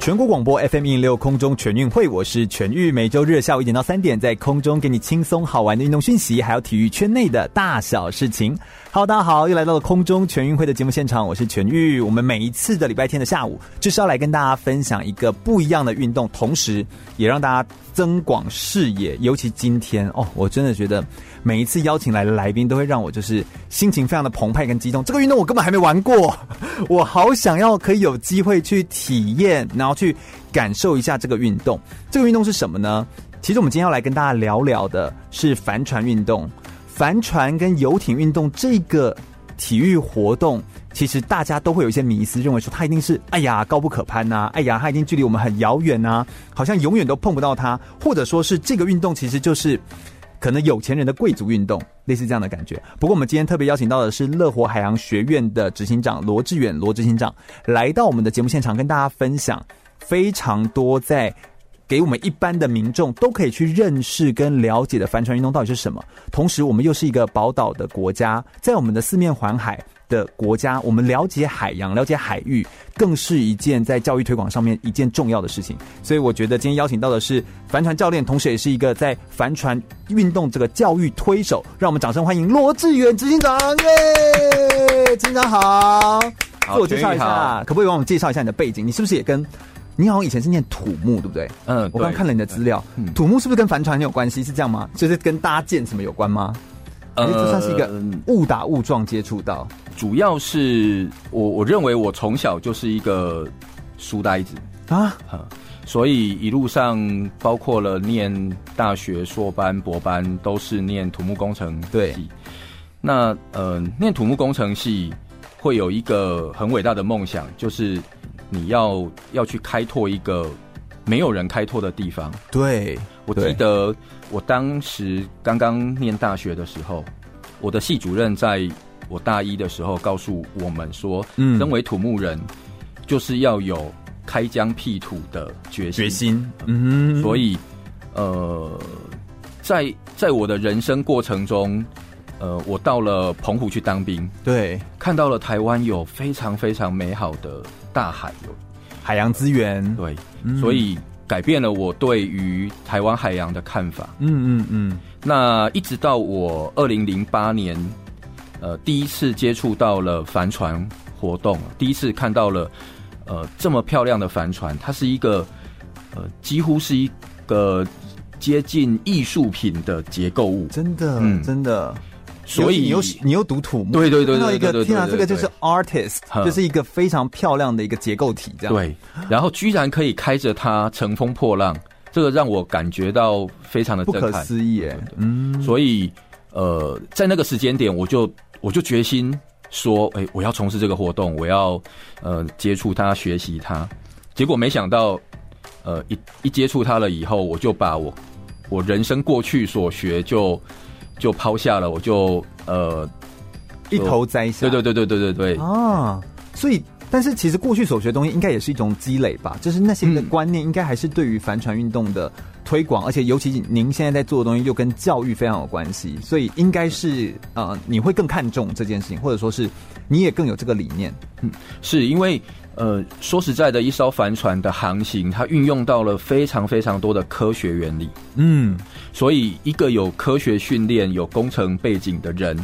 全国广播 FM 一零六空中全运会，我是全玉，每周日下午一点到三点，在空中给你轻松好玩的运动讯息，还有体育圈内的大小事情。Hello，大家好，又来到了空中全运会的节目现场，我是全玉。我们每一次的礼拜天的下午，就是要来跟大家分享一个不一样的运动，同时也让大家增广视野。尤其今天哦，我真的觉得每一次邀请来的来宾，都会让我就是心情非常的澎湃跟激动。这个运动我根本还没玩过，我好想要可以有机会去体验，然后去感受一下这个运动。这个运动是什么呢？其实我们今天要来跟大家聊聊的是帆船运动。帆船跟游艇运动这个体育活动，其实大家都会有一些迷思，认为说它一定是哎呀高不可攀呐、哎呀它一定距离我们很遥远呐，好像永远都碰不到它，或者说是这个运动其实就是可能有钱人的贵族运动，类似这样的感觉。不过我们今天特别邀请到的是乐活海洋学院的执行长罗志远罗执行长来到我们的节目现场，跟大家分享非常多在。给我们一般的民众都可以去认识跟了解的帆船运动到底是什么。同时，我们又是一个宝岛的国家，在我们的四面环海的国家，我们了解海洋、了解海域，更是一件在教育推广上面一件重要的事情。所以，我觉得今天邀请到的是帆船教练，同时也是一个在帆船运动这个教育推手。让我们掌声欢迎罗志远执行长！耶，执行长好，自我介绍一下，可不可以帮我们介绍一下你的背景？你是不是也跟？你好像以前是念土木，对不对？嗯，我刚看了你的资料，土木是不是跟帆船很有关系？是这样吗？就是跟搭建什么有关吗？呃，这算是一个误打误撞接触到。主要是我我认为我从小就是一个书呆子啊，所以一路上包括了念大学硕班、博班，都是念土木工程系。对，那呃，念土木工程系会有一个很伟大的梦想，就是。你要要去开拓一个没有人开拓的地方。对，我记得我当时刚刚念大学的时候，我的系主任在我大一的时候告诉我们说，嗯，身为土木人就是要有开疆辟土的决心。决心，嗯，所以呃，在在我的人生过程中，呃，我到了澎湖去当兵，对，看到了台湾有非常非常美好的。大海有海洋资源，对，所以改变了我对于台湾海洋的看法。嗯嗯嗯。那一直到我二零零八年，呃，第一次接触到了帆船活动，第一次看到了呃这么漂亮的帆船，它是一个呃几乎是一个接近艺术品的结构物，真的，嗯，真的。所以你又你又读土木，对对对，看到一个天啊，这个就是 artist，就是一个非常漂亮的一个结构体，这样。对。然后居然可以开着它乘风破浪，这个让我感觉到非常的不可思议，哎，嗯。所以呃，在那个时间点，我就我就决心说，哎，我要从事这个活动，我要呃接触它，学习它。结果没想到，呃，一一接触它了以后，我就把我我人生过去所学就。就抛下了，我就呃一头栽下。对对对对对对对啊！所以，但是其实过去所学的东西，应该也是一种积累吧？就是那些的观念，应该还是对于帆船运动的推广，嗯、而且尤其您现在在做的东西，又跟教育非常有关系，所以应该是呃，你会更看重这件事情，或者说是你也更有这个理念。嗯，是因为。呃，说实在的，一艘帆船的航行，它运用到了非常非常多的科学原理。嗯，所以一个有科学训练、有工程背景的人，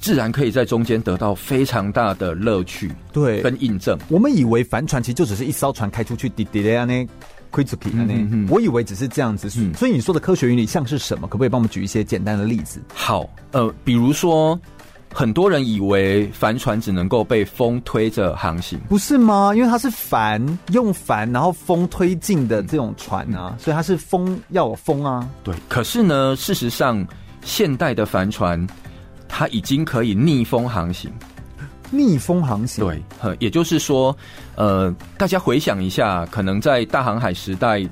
自然可以在中间得到非常大的乐趣。对，跟印证。我们以为帆船其实就只是一艘船开出去，滴滴的那开出去那，我以为只是这样子。嗯，所以你说的科学原理像是什么？可不可以帮我们举一些简单的例子？好，呃，比如说。很多人以为帆船只能够被风推着航行，不是吗？因为它是帆，用帆然后风推进的这种船啊，所以它是风要有风啊。对，可是呢，事实上，现代的帆船它已经可以逆风航行。逆风航行，对，也就是说，呃，大家回想一下，可能在大航海时代。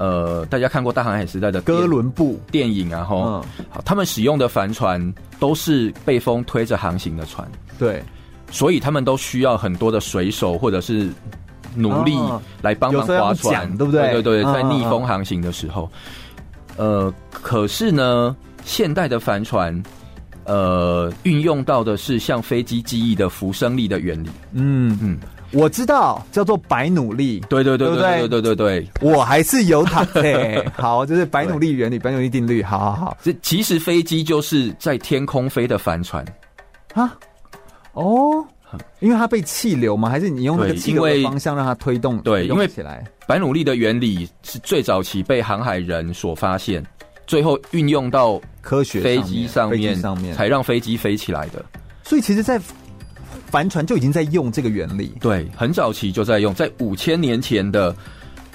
呃，大家看过大航海时代的哥伦布电影啊？吼，好，他们使用的帆船都是被风推着航行的船。对，所以他们都需要很多的水手或者是奴隶来帮忙划船，对不对？对对对，在逆风航行的时候，呃，可是呢，现代的帆船，呃，运用到的是像飞机机翼的浮升力的原理。嗯嗯，我知道，叫做白努力。对对对对对对对对，我还是有塔对，好，就是白努力原理，白努力定律。好好好，这其实飞机就是在天空飞的帆船啊。哦。因为它被气流嘛？还是你用那个气流的方向让它推动？对，因为起来。白努力的原理是最早期被航海人所发现，最后运用到科学飞机上面，上面才让飞机飞起来的。所以，其实，在帆船就已经在用这个原理。对，很早期就在用，在五千年前的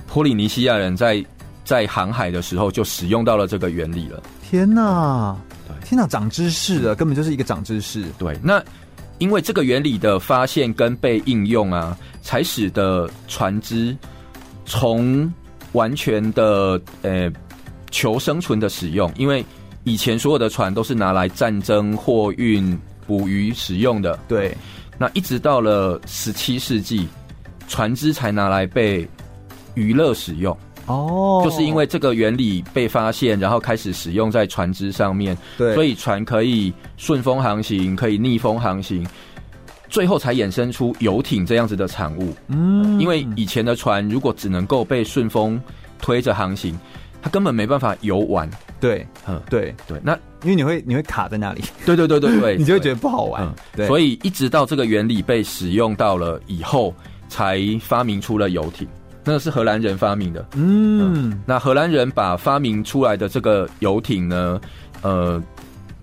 波利尼西亚人在在航海的时候就使用到了这个原理了。天哪！对，天哪，长知识了，根本就是一个长知识。对，那。因为这个原理的发现跟被应用啊，才使得船只从完全的呃求生存的使用，因为以前所有的船都是拿来战争、货运、捕鱼使用的。对，那一直到了十七世纪，船只才拿来被娱乐使用。哦，就是因为这个原理被发现，然后开始使用在船只上面，对，所以船可以顺风航行，可以逆风航行，最后才衍生出游艇这样子的产物。嗯，因为以前的船如果只能够被顺风推着航行，它根本没办法游玩。对，嗯，对对，那因为你会你会卡在那里，对对对对 对，你就会觉得不好玩。对，所以一直到这个原理被使用到了以后，才发明出了游艇。那是荷兰人发明的，嗯，嗯，那荷兰人把发明出来的这个游艇呢，呃，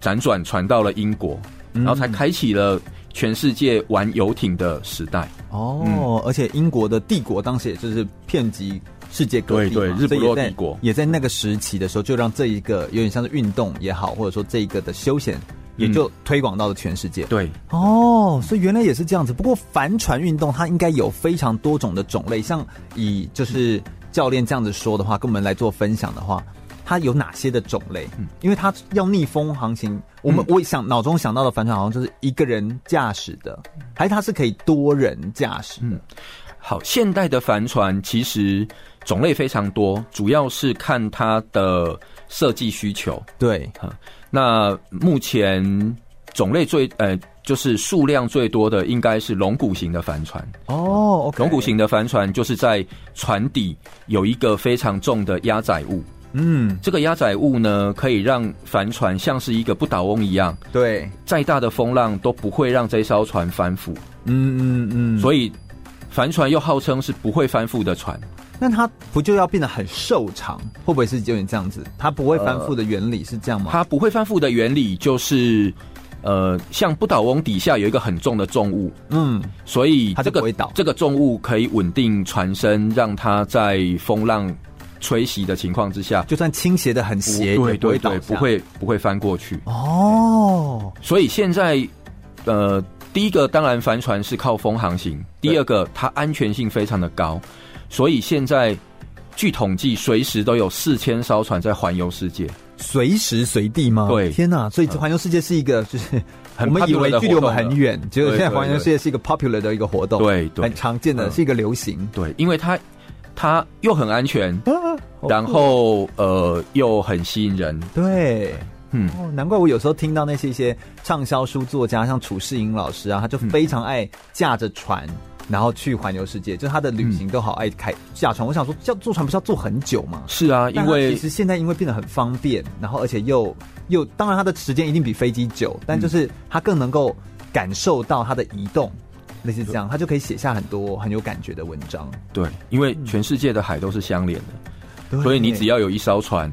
辗转传到了英国，然后才开启了全世界玩游艇的时代。哦，嗯，而且英国的帝国当时也就是遍及世界各地，对对，日不落帝国也在那个时期的时候，就让这一个有点像是运动也好，或者说这一个的休闲。也就推广到了全世界。对，哦，所以原来也是这样子。不过帆船运动它应该有非常多种的种类，像以就是教练这样子说的话，跟我们来做分享的话，它有哪些的种类？嗯，因为它要逆风航行，我们我想脑中想到的帆船好像就是一个人驾驶的，还是它是可以多人驾驶的？嗯，好，现代的帆船其实种类非常多，主要是看它的设计需求。对，那目前种类最呃，就是数量最多的应该是龙骨型的帆船哦。龙、骨型的帆船就是在船底有一个非常重的压载物，嗯，这个压载物呢可以让帆船像是一个不倒翁一样，对，再大的风浪都不会让这艘船翻覆。嗯嗯嗯，所以帆船又号称是不会翻覆的船。那它不就要变得很瘦长？会不会是有点这样子？它不会翻覆的原理是这样吗？呃、它不会翻覆的原理就是，呃，像不倒翁底下有一个很重的重物，嗯，所以它这个。这个重物可以稳定船身，让它在风浪吹袭的情况之下，就算倾斜的很斜，对对对，不会不会翻过去。哦，所以现在，呃，第一个当然帆船是靠风航行，第二个它安全性非常的高。所以现在，据统计，随时都有四千艘船在环游世界，随时随地吗？对，天哪！所以环游世界是一个，就是我们以为距离我们很远，结果现在环游世界是一个 popular 的一个活动，对，对，很常见的是一个流行，对，因为它它又很安全，然后呃又很吸引人，对，嗯，难怪我有时候听到那些一些畅销书作家，像楚世英老师啊，他就非常爱驾着船。然后去环游世界，就是他的旅行都好爱开驾船。我想说，叫坐船不是要坐很久吗？是啊，因为其实现在因为变得很方便，然后而且又又当然他的时间一定比飞机久，但就是他更能够感受到他的移动，类似这样，他就可以写下很多很有感觉的文章。对，因为全世界的海都是相连的，所以你只要有一艘船。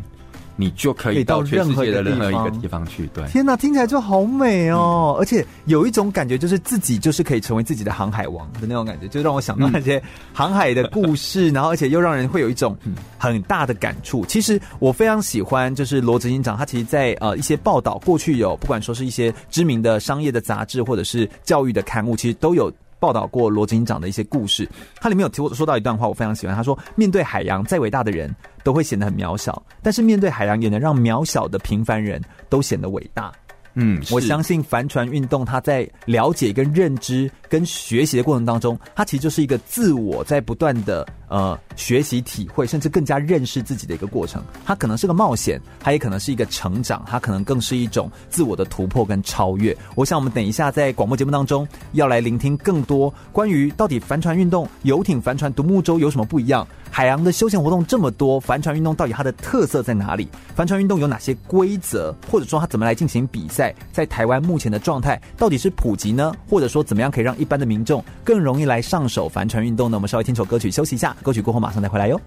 你就可以到全世界的任何一个地方去。对，天哪，听起来就好美哦！而且有一种感觉，就是自己就是可以成为自己的航海王的那种感觉，就让我想到那些航海的故事，然后而且又让人会有一种很大的感触。其实我非常喜欢，就是罗执行长，他其实，在呃一些报道过去有，不管说是一些知名的商业的杂志，或者是教育的刊物，其实都有。报道过罗警长的一些故事，他里面有提过说到一段话，我非常喜欢。他说：“面对海洋，再伟大的人都会显得很渺小，但是面对海洋，也能让渺小的平凡人都显得伟大。”嗯，我相信帆船运动，它在了解、跟认知、跟学习的过程当中，它其实就是一个自我在不断的呃学习、体会，甚至更加认识自己的一个过程。它可能是个冒险，它也可能是一个成长，它可能更是一种自我的突破跟超越。我想，我们等一下在广播节目当中要来聆听更多关于到底帆船运动、游艇、帆船、独木舟有什么不一样。海洋的休闲活动这么多，帆船运动到底它的特色在哪里？帆船运动有哪些规则，或者说它怎么来进行比赛？在台湾目前的状态到底是普及呢，或者说怎么样可以让一般的民众更容易来上手帆船运动呢？我们稍微听首歌曲休息一下，歌曲过后马上再回来哟。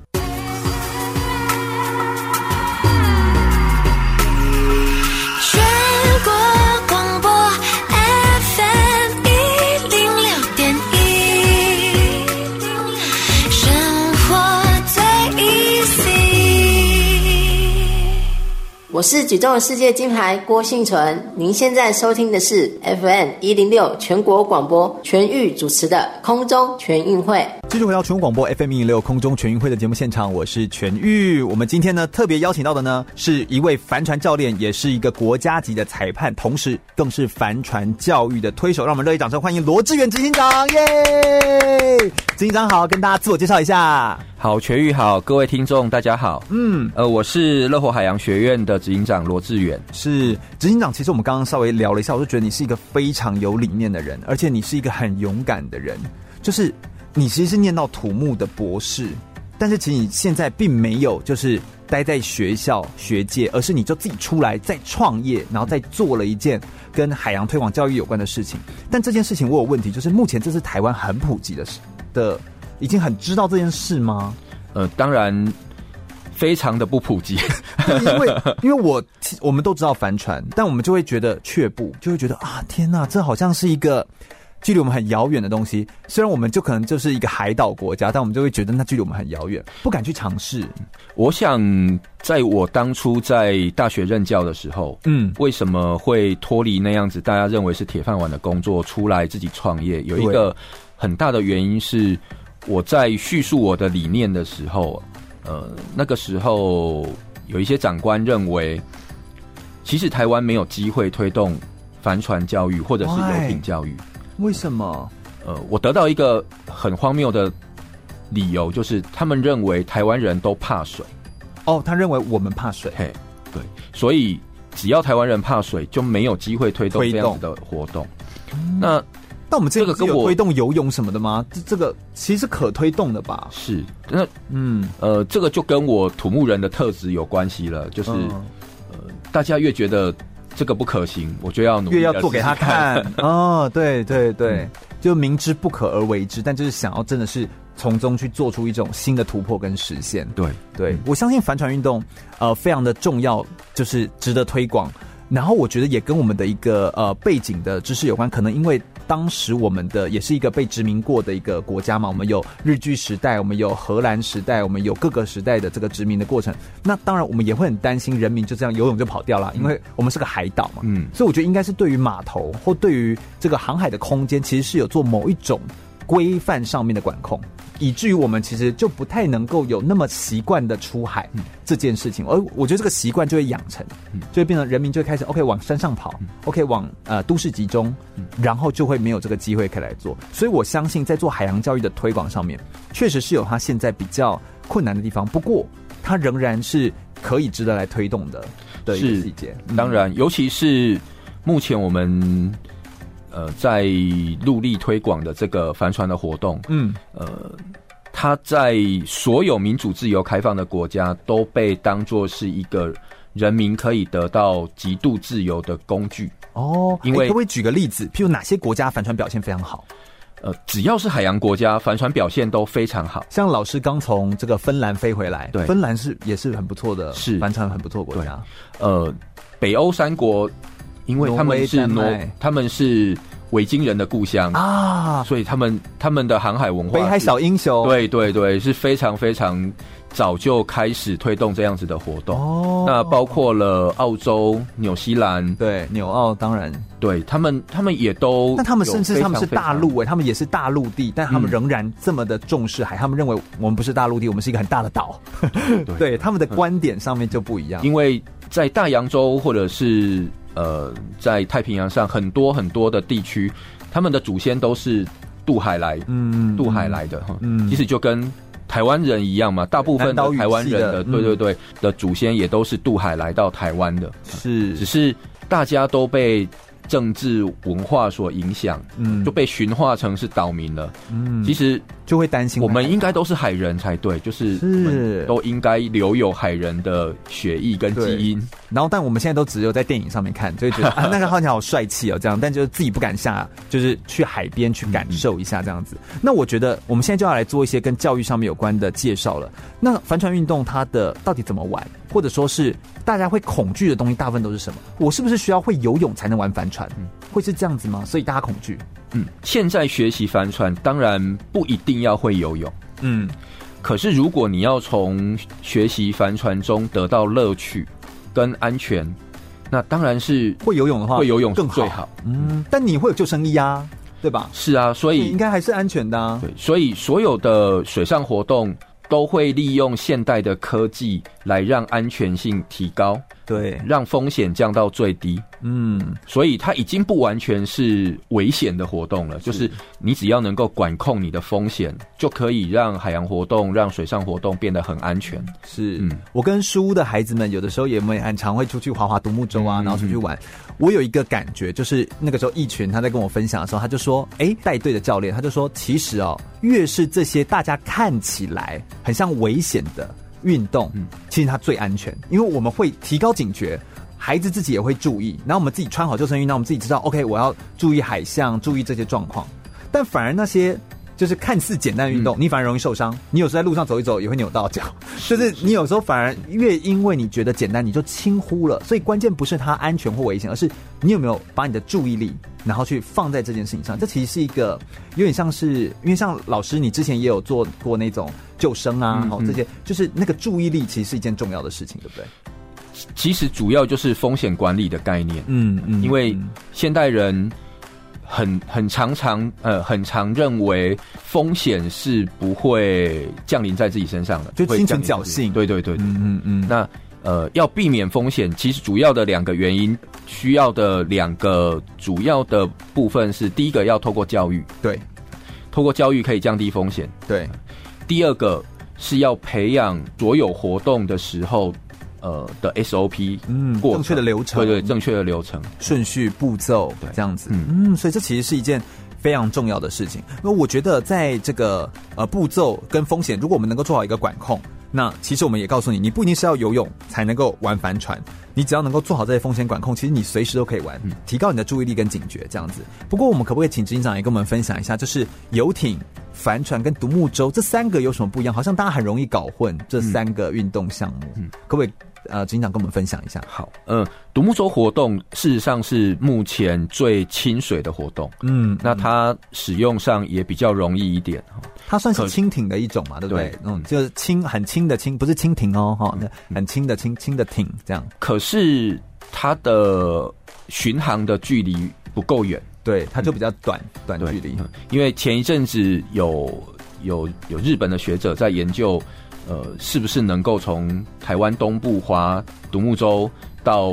我是举重世界金牌郭幸存，您现在收听的是 FM 一零六全国广播全域主持的空中全运会。继续回到全国广播 FM 一零六空中全运会的节目现场，我是全域。我们今天呢特别邀请到的呢是一位帆船教练，也是一个国家级的裁判，同时更是帆船教育的推手。让我们热烈掌声欢迎罗志远执行长！耶，执行长好，跟大家自我介绍一下。好，全域好，各位听众大家好。嗯，呃，我是乐活海洋学院的执行长罗志远。是执行长，其实我们刚刚稍微聊了一下，我就觉得你是一个非常有理念的人，而且你是一个很勇敢的人。就是你其实是念到土木的博士，但是其实你现在并没有就是待在学校学界，而是你就自己出来再创业，然后再做了一件跟海洋推广教育有关的事情。但这件事情我有问题，就是目前这是台湾很普及的事的。已经很知道这件事吗？呃，当然，非常的不普及，因为 因为我我们都知道帆船，但我们就会觉得却步，就会觉得啊，天哪，这好像是一个距离我们很遥远的东西。虽然我们就可能就是一个海岛国家，但我们就会觉得那距离我们很遥远，不敢去尝试。我想，在我当初在大学任教的时候，嗯，为什么会脱离那样子大家认为是铁饭碗的工作，出来自己创业？有一个很大的原因是。我在叙述我的理念的时候，呃，那个时候有一些长官认为，其实台湾没有机会推动帆船教育或者是游艇教育。为什么？呃，我得到一个很荒谬的理由，就是他们认为台湾人都怕水。哦，他认为我们怕水。嘿，对，所以只要台湾人怕水，就没有机会推动这样子的活动。嗯、那。那我们这个跟我推动游泳什么的吗？这这个其实是可推动的吧？是，那嗯呃，这个就跟我土木人的特质有关系了。就是、嗯、呃，大家越觉得这个不可行，我就要努力越要做给他看。哦，对对对、嗯，就明知不可而为之，但就是想要真的是从中去做出一种新的突破跟实现。对对，我相信帆船运动呃非常的重要，就是值得推广。然后我觉得也跟我们的一个呃背景的知识有关，可能因为当时我们的也是一个被殖民过的一个国家嘛，我们有日据时代，我们有荷兰时代，我们有各个时代的这个殖民的过程。那当然我们也会很担心人民就这样游泳就跑掉了，因为我们是个海岛嘛。嗯，所以我觉得应该是对于码头或对于这个航海的空间，其实是有做某一种规范上面的管控。以至于我们其实就不太能够有那么习惯的出海这件事情，而我觉得这个习惯就会养成，就会变成人民就会开始 OK 往山上跑，OK 往呃都市集中，然后就会没有这个机会可以来做。所以我相信在做海洋教育的推广上面，确实是有它现在比较困难的地方，不过它仍然是可以值得来推动的的一个细节。当然，尤其是目前我们。呃，在陆力推广的这个帆船的活动，嗯，呃，它在所有民主、自由、开放的国家都被当作是一个人民可以得到极度自由的工具。哦，因为可不可以举个例子？譬如哪些国家帆船表现非常好？呃，只要是海洋国家，帆船表现都非常好。像老师刚从这个芬兰飞回来，对，芬兰是也是很不错的，是帆船很不错的国家。呃，北欧三国。因为他们是挪，他们是维京人的故乡。啊，所以他们他们的航海文化，北海小英雄，对对对，是非常非常早就开始推动这样子的活动。哦，那包括了澳洲、纽西兰，对纽澳，当然。对他们，他们也都，那他们甚至他们是大陆诶，他们也是大陆地，但他们仍然这么的重视海，他们认为我们不是大陆地，我们是一个很大的岛。对，对他们的观点上面就不一样，因为。在大洋洲或者是呃，在太平洋上很多很多的地区，他们的祖先都是渡海来，嗯，渡海来的哈，嗯，其实就跟台湾人一样嘛，大部分的台湾人的，对对对的祖先也都是渡海来到台湾的，是，只是大家都被。政治文化所影响，嗯，就被驯化成是岛民了，嗯，其实就会担心，我们应该都是海人才对，就是是都应该留有海人的血液跟基因。然后，但我们现在都只有在电影上面看，就会觉得 啊，那个好像好帅气哦，这样，但就是自己不敢下，就是去海边去感受一下这样子。嗯，那我觉得我们现在就要来做一些跟教育上面有关的介绍了。那帆船运动它的到底怎么玩？或者说是大家会恐惧的东西，大部分都是什么？我是不是需要会游泳才能玩帆船？嗯，会是这样子吗？所以大家恐惧。嗯，现在学习帆船当然不一定要会游泳。嗯，可是如果你要从学习帆船中得到乐趣跟安全，那当然是会游泳的话，会游泳更最好。嗯，但你会有救生衣啊，对吧？是啊，所以应该还是安全的啊。对，所以所有的水上活动。都会利用现代的科技来让安全性提高，对，让风险降到最低。嗯，所以它已经不完全是危险的活动了，是就是你只要能够管控你的风险，就可以让海洋活动、让水上活动变得很安全。是，嗯，我跟书屋的孩子们有的时候也会很常会出去划划独木舟啊，然后出去玩。嗯、我有一个感觉，就是那个时候一群他在跟我分享的时候，他就说：“哎，带队的教练，他就说，其实哦，越是这些大家看起来。”很像危险的运动，嗯，其实它最安全，因为我们会提高警觉，孩子自己也会注意，然后我们自己穿好救生衣，那我们自己知道，OK，我要注意海象，注意这些状况，但反而那些。就是看似简单运动，你反而容易受伤。你有时候在路上走一走也会扭到脚，就是你有时候反而越因为你觉得简单，你就轻忽了。所以关键不是它安全或危险，而是你有没有把你的注意力然后去放在这件事情上。这其实是一个有点像是，因为像老师你之前也有做过那种救生啊，然后这些就是那个注意力其实是一件重要的事情，对不对？其实主要就是风险管理的概念。嗯嗯，因为现代人。很很常常呃，很常认为风险是不会降临在自己身上的，就心存侥幸。对对对，嗯嗯嗯。那呃，要避免风险，其实主要的两个原因，需要的两个主要的部分是：第一个要透过教育，对，透过教育可以降低风险，对；第二个是要培养所有活动的时候。呃的 SOP，嗯，正确的流程，对对，正确的流程顺序步骤，对，这样子，嗯嗯，所以这其实是一件非常重要的事情。那我觉得在这个呃步骤跟风险，如果我们能够做好一个管控，那其实我们也告诉你，你不一定是要游泳才能够玩帆船，你只要能够做好这些风险管控，其实你随时都可以玩，提高你的注意力跟警觉，这样子。不过我们可不可以请执行长也跟我们分享一下，就是游艇、帆船跟独木舟这三个有什么不一样？好像大家很容易搞混这三个运动项目，嗯，可不可以？呃，执行长跟我们分享一下。好，嗯，独木舟活动事实上是目前最清水的活动，嗯，那它使用上也比较容易一点。它算是轻艇的一种嘛，对不对？嗯，就是轻，很轻的轻，不是蜻蜓哦，哈，很轻的轻，轻的艇这样。可是它的巡航的距离不够远，对，它就比较短，短距离。因为前一阵子有有有日本的学者在研究。呃，是不是能够从台湾东部划独木舟到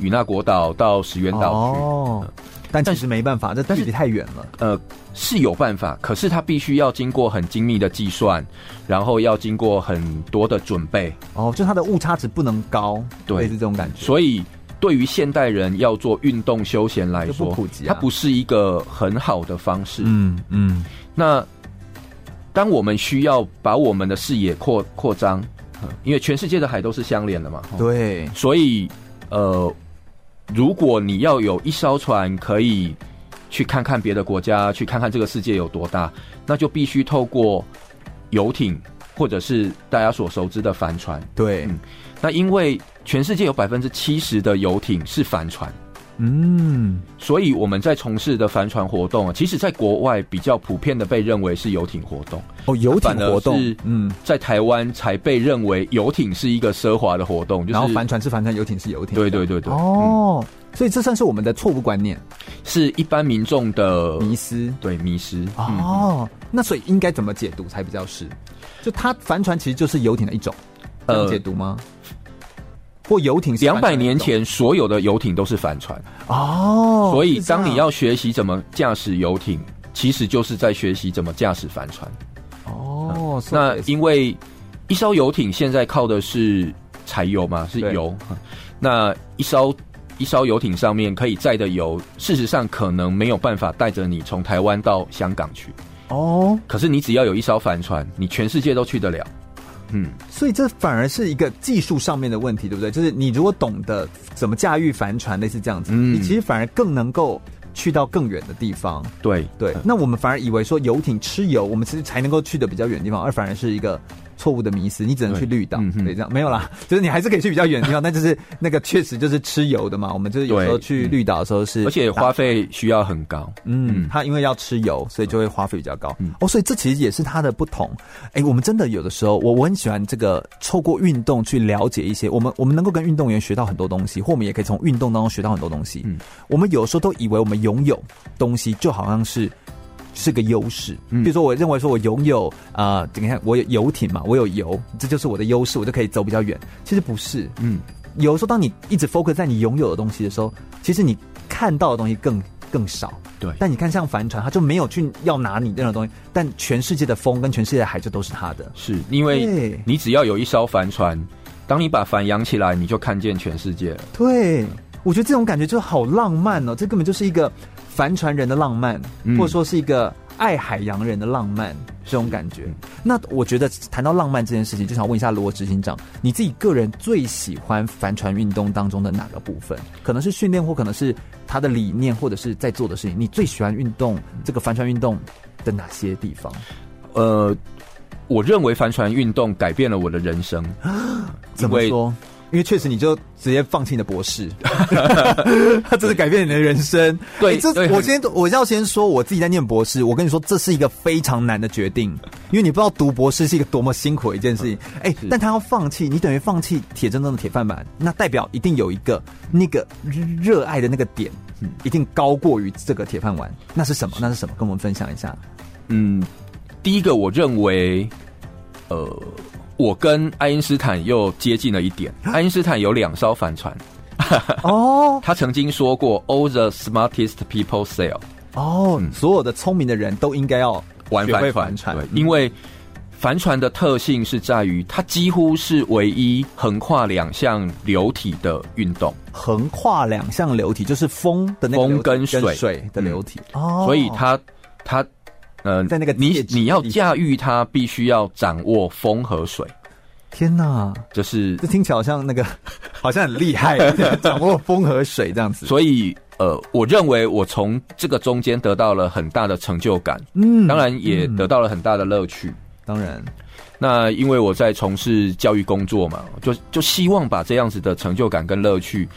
与那国岛到石垣岛去？哦，但其实没办法，这距离太远了。呃，是有办法，可是它必须要经过很精密的计算，然后要经过很多的准备。哦，就它的误差值不能高，对，是这种感觉。所以，对于现代人要做运动休闲来说，不普及啊，它不是一个很好的方式。嗯嗯，那。当我们需要把我们的视野扩扩张，因为全世界的海都是相连的嘛，对，所以呃，如果你要有一艘船可以去看看别的国家，去看看这个世界有多大，那就必须透过游艇或者是大家所熟知的帆船。对，嗯，那因为全世界有百分之七十的游艇是帆船。嗯，所以我们在从事的帆船活动啊，其实在国外比较普遍的被认为是游艇活动。哦，游艇活动，是嗯，在台湾才被认为游艇是一个奢华的活动，就是，然后帆船是帆船，游艇是游艇。对对对对。哦，所以这算是我们的错误观念，是一般民众的迷失。对，迷失。哦，那所以应该怎么解读才比较是？就它帆船其实就是游艇的一种，能解读吗？或游艇。两百年前，所有的游艇都是帆船哦。所以，当你要学习怎么驾驶游艇，其实就是在学习怎么驾驶帆船。哦，那因为一艘游艇现在靠的是柴油嘛，是油。那一艘一艘游艇上面可以载的油，事实上可能没有办法带着你从台湾到香港去。哦，可是你只要有一艘帆船，你全世界都去得了。嗯，所以这反而是一个技术上面的问题，对不对？就是你如果懂得怎么驾驭帆船，类似这样子，嗯，你其实反而更能够去到更远的地方。对对，那我们反而以为说游艇吃油，我们其实才能够去的比较远的地方，而反而是一个。错误的迷思，你只能去绿岛，对，这样没有啦，就是你还是可以去比较远的地方，但就是那个确实就是吃油的嘛。我们就是有时候去绿岛的时候是，而且花费需要很高，嗯，它因为要吃油，所以就会花费比较高。哦，所以这其实也是它的不同。哎，我们真的有的时候，我我很喜欢这个透过运动去了解一些，我们我们能够跟运动员学到很多东西，或我们也可以从运动当中学到很多东西。嗯，我们有时候都以为我们拥有东西就好像是。是个优势，比如说，我认为说我拥有啊、呃，你看我有游艇嘛，我有油，这就是我的优势，我就可以走比较远。其实不是，嗯，有时候当你一直 focus 在你拥有的东西的时候，其实你看到的东西更更少。对，但你看像帆船，它就没有去要拿你那种东西，但全世界的风跟全世界的海就都是它的。是因为你只要有一艘帆船，当你把帆扬起来，你就看见全世界了。对，我觉得这种感觉就好浪漫哦，这根本就是一个。帆船人的浪漫，或者说是一个爱海洋人的浪漫，这种感觉。那我觉得谈到浪漫这件事情，就想问一下罗执行长，你自己个人最喜欢帆船运动当中的哪个部分？可能是训练，或可能是他的理念，或者是在做的事情。你最喜欢运动这个帆船运动的哪些地方？呃，我认为帆船运动改变了我的人生。怎么说？因为确实，你就直接放弃你的博士，他这是改变你的人生。对，这我先我要先说，我自己在念博士，我跟你说，这是一个非常难的决定，因为你不知道读博士是一个多么辛苦的一件事情。哎，但他要放弃，你等于放弃铁铮铮的铁饭碗，那代表一定有一个那个热爱的那个点，一定高过于这个铁饭碗。那是什么？那是什么？跟我们分享一下。嗯，第一个，我认为，呃。我跟爱因斯坦又接近了一点。爱因斯坦有两艘帆船，哦，他曾经说过，All the smartest people sail。哦，所有的聪明的人都应该要玩帆船，对，因为帆船的特性是在于，它几乎是唯一横跨两项流体的运动。横跨两项流体就是风的那个风跟水。水的流体，哦，所以它它。呃，在那个你你要驾驭它，必须要掌握风和水。天哪，就是这听起来好像那个 好像很厉害，掌握风和水这样子。所以呃，我认为我从这个中间得到了很大的成就感，嗯，当然也得到了很大的乐趣。当然，那因为我在从事教育工作嘛，就就希望把这样子的成就感跟乐趣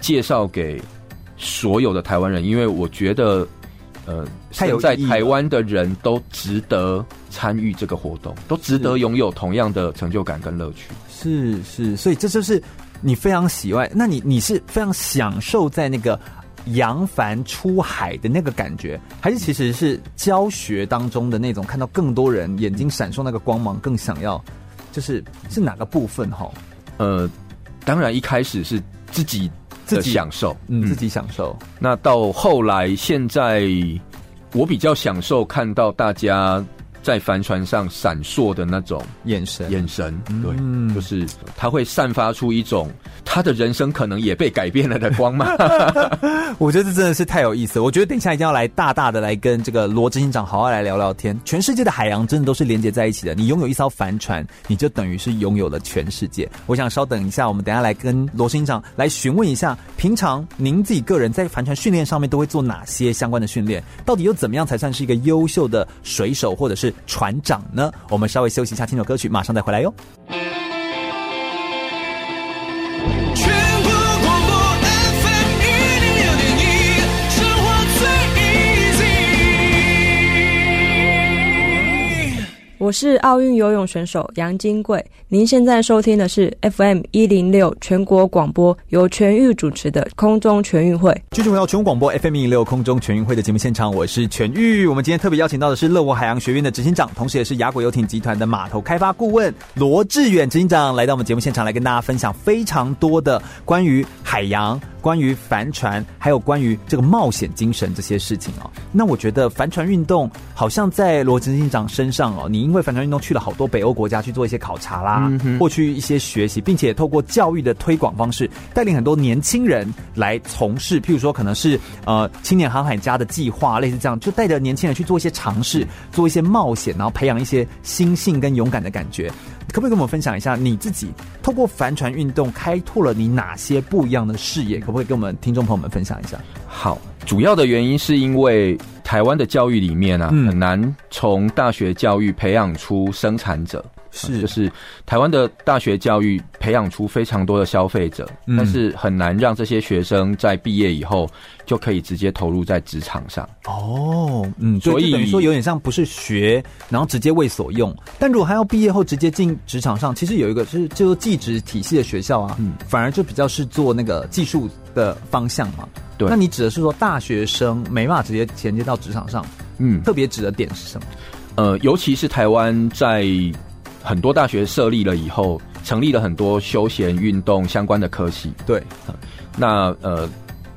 介绍给所有的台湾人，因为我觉得。呃，现在台湾的人都值得参与这个活动，都值得拥有同样的成就感跟乐趣。是是，所以这就是你非常喜欢。那你你是非常享受在那个扬帆出海的那个感觉，还是其实是教学当中的那种看到更多人眼睛闪烁那个光芒，更想要？就是是哪个部分？哈，呃，当然一开始是自己。自己享受，嗯，自己享受。那到后来，现在我比较享受看到大家在帆船上闪烁的那种眼神，眼神，对，嗯，就是他会散发出一种。他的人生可能也被改变了的光芒，我觉得这真的是太有意思了。我觉得等一下一定要来大大的来跟这个罗执行长好好来聊聊天。全世界的海洋真的都是连接在一起的。你拥有一艘帆船，你就等于是拥有了全世界。我想稍等一下，我们等一下来跟罗执行长来询问一下，平常您自己个人在帆船训练上面都会做哪些相关的训练？到底又怎么样才算是一个优秀的水手或者是船长呢？我们稍微休息一下，听首歌曲，马上再回来哟。我是奥运游泳选手杨金贵。您现在收听的是 FM 一零六全国广播，由全玉主持的空中全运会。继续回到全国广播 FM 一零六空中全运会的节目现场，我是全玉。我们今天特别邀请到的是乐活海洋学院的执行长，同时也是雅果游艇集团的码头开发顾问罗志远执行长，来到我们节目现场来跟大家分享非常多的关于海洋。关于帆船，还有关于这个冒险精神这些事情哦，那我觉得帆船运动好像在罗执行长身上哦，你应为帆船运动去了好多北欧国家去做一些考察啦，嗯、或去一些学习，并且透过教育的推广方式，带领很多年轻人来从事，譬如说可能是呃青年航海家的计划，类似这样，就带着年轻人去做一些尝试，做一些冒险，然后培养一些心性跟勇敢的感觉。可不可以跟我们分享一下你自己透过帆船运动开拓了你哪些不一样的视野？可不可以跟我们听众朋友们分享一下？好，主要的原因是因为台湾的教育里面啊，嗯、很难从大学教育培养出生产者。是，就是台湾的大学教育培养出非常多的消费者，嗯，但是很难让这些学生在毕业以后就可以直接投入在职场上。哦，嗯，所以等于说有点像不是学，然后直接为所用。但如果他要毕业后直接进职场上，其实有一个是就是技职体系的学校啊，嗯，反而就比较是做那个技术的方向嘛。对，那你指的是说大学生没办法直接衔接到职场上？嗯，特别指的点是什么？呃，尤其是台湾在。很多大学设立了以后，成立了很多休闲运动相关的科系。对，那呃，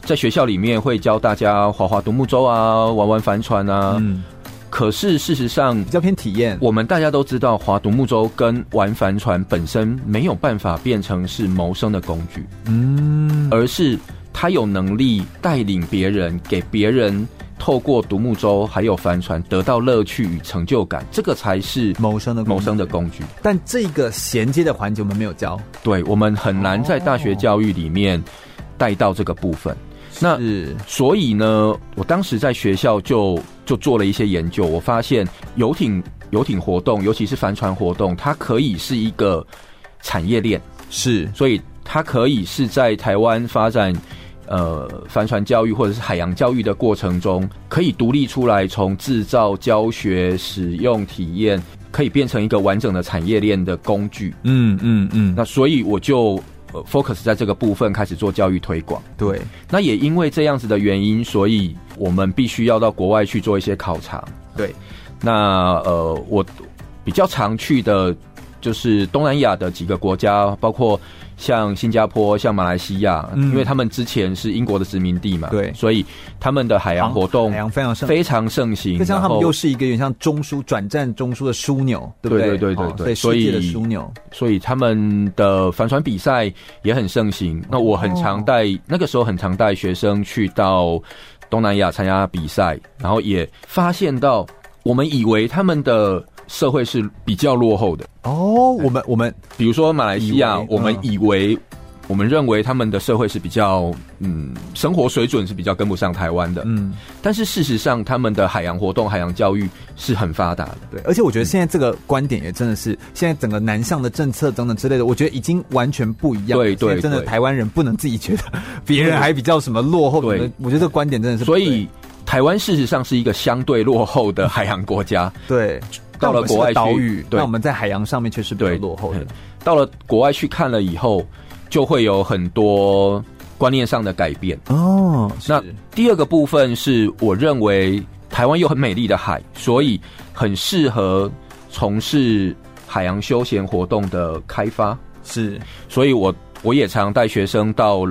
在学校里面会教大家划划独木舟啊，玩玩帆船啊。嗯。可是事实上比较偏体验。我们大家都知道，划独木舟跟玩帆船本身没有办法变成是谋生的工具。嗯。而是他有能力带领别人，给别人。透过独木舟还有帆船得到乐趣与成就感，这个才是谋生的谋生的工具。但这个衔接的环节我们没有教，对，我们很难在大学教育里面带到这个部分。那所以呢，我当时在学校就就做了一些研究，我发现游艇游艇活动，尤其是帆船活动，它可以是一个产业链，是，所以它可以是在台湾发展。呃，帆船教育或者是海洋教育的过程中，可以独立出来，从制造、教学、使用、体验，可以变成一个完整的产业链的工具。嗯嗯嗯。那所以我就 focus 在这个部分开始做教育推广。对。那也因为这样子的原因，所以我们必须要到国外去做一些考察。对。那呃，我比较常去的就是东南亚的几个国家，包括。像新加坡、像马来西亚，嗯，因为他们之前是英国的殖民地嘛，对，所以他们的海洋活动海洋非常盛非常盛行。就像他们又是一个有点像中枢转战中枢的枢纽，对不对？对对对对对，所以的枢纽，所以他们的帆船比赛也很盛行。那我很常带，哦，那个时候很常带学生去到东南亚参加比赛，然后也发现到我们以为他们的。社会是比较落后的哦。我们我们比如说马来西亚，我们以为、嗯、我们认为他们的社会是比较嗯，生活水准是比较跟不上台湾的。嗯，但是事实上，他们的海洋活动、海洋教育是很发达的。对，而且我觉得现在这个观点也真的是，现在整个南向的政策等等之类的，我觉得已经完全不一样。对对，对，真的台湾人不能自己觉得别人还比较什么落后。对，我觉得这个观点真的是。所以台湾事实上是一个相对落后的海洋国家。对。到了国外岛屿，那我们在海洋上面确实比较落后的。到了国外去看了以后，就会有很多观念上的改变哦。那第二个部分是，我认为台湾有很美丽的海，所以很适合从事海洋休闲活动的开发。是，所以我我也常带学生到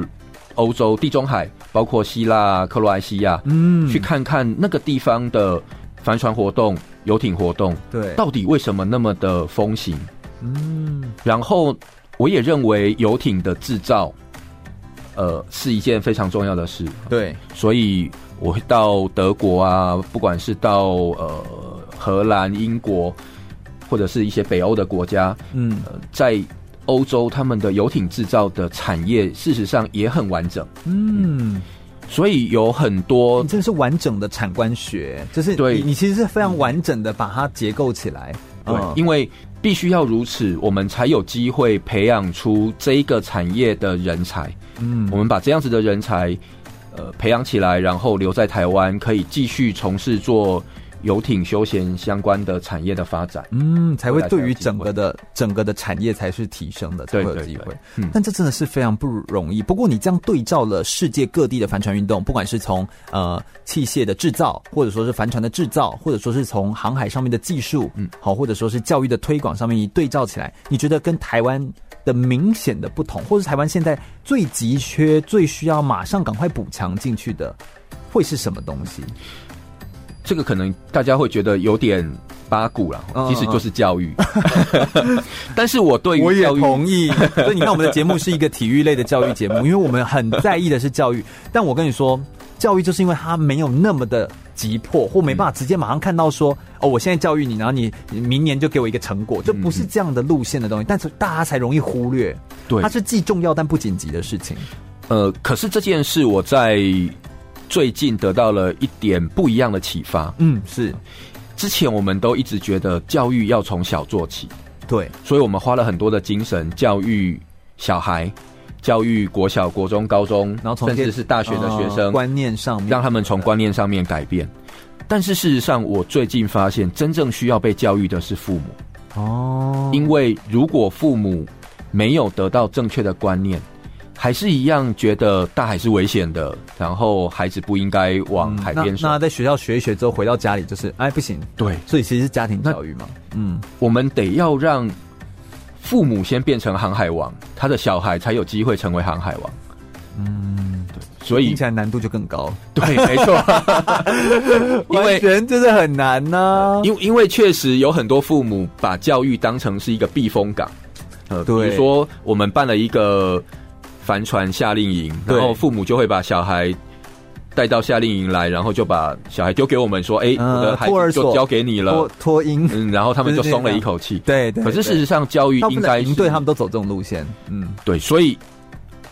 欧洲、地中海，包括希腊、克罗埃西亚，嗯，去看看那个地方的帆船活动。游艇活动，对，到底为什么那么的风行？嗯，然后我也认为游艇的制造，呃，是一件非常重要的事。对，所以我会到德国啊，不管是到呃荷兰、英国，或者是一些北欧的国家，嗯，呃，在欧洲，他们的游艇制造的产业事实上也很完整。嗯。嗯所以有很多，你这是完整的产官学，就是对你其实是非常完整的把它结构起来。对，因为必须要如此，我们才有机会培养出这一个产业的人才。嗯，我们把这样子的人才，呃，培养起来，然后留在台湾，可以继续从事做游艇休闲相关的产业的发展，嗯，才会对于整个的整个的产业才是提升的，才会有机会。嗯，但这真的是非常不容易。不过你这样对照了世界各地的帆船运动，不管是从呃器械的制造，或者说是帆船的制造，或者说是从航海上面的技术，嗯，好，或者说是教育的推广上面一对照起来，你觉得跟台湾的明显的不同，或者台湾现在最急缺、最需要马上赶快补强进去的，会是什么东西？这个可能大家会觉得有点八股了，其实就是教育。但是我对于我也同意，所以你看我们的节目是一个体育类的教育节目，因为我们很在意的是教育。但我跟你说，教育就是因为它没有那么的急迫，或没办法直接马上看到说，哦，我现在教育你，然后你明年就给我一个成果，就不是这样的路线的东西。但是大家才容易忽略，对，它是既重要但不紧急的事情。呃，可是这件事我在。最近得到了一点不一样的启发。嗯，是，之前我们都一直觉得教育要从小做起，对，所以我们花了很多的精神教育小孩，教育国小、国中、高中，然后从甚至是大学的学生、呃、观念上面，让他们从观念上面改变。但是事实上，我最近发现，真正需要被教育的是父母。哦，因为如果父母没有得到正确的观念。还是一样觉得大海是危险的，然后孩子不应该往海边走。那在学校学一学之后，回到家里就是哎不行。对，所以其实是家庭教育嘛。嗯，我们得要让父母先变成航海王，他的小孩才有机会成为航海王。嗯，对，所以听起来难度就更高。对，没错，因为人真的很难呢、啊。因因为确实有很多父母把教育当成是一个避风港。呃，对，比如说我们办了一个。帆船夏令营，然后父母就会把小孩带到夏令营来，然后就把小孩丢给我们说：“哎、欸，我的孩子就交给你了。”托婴，嗯，然后他们就松了一口气。对对。可是事实上，教育应该是对他们都走这种路线。嗯，对。所以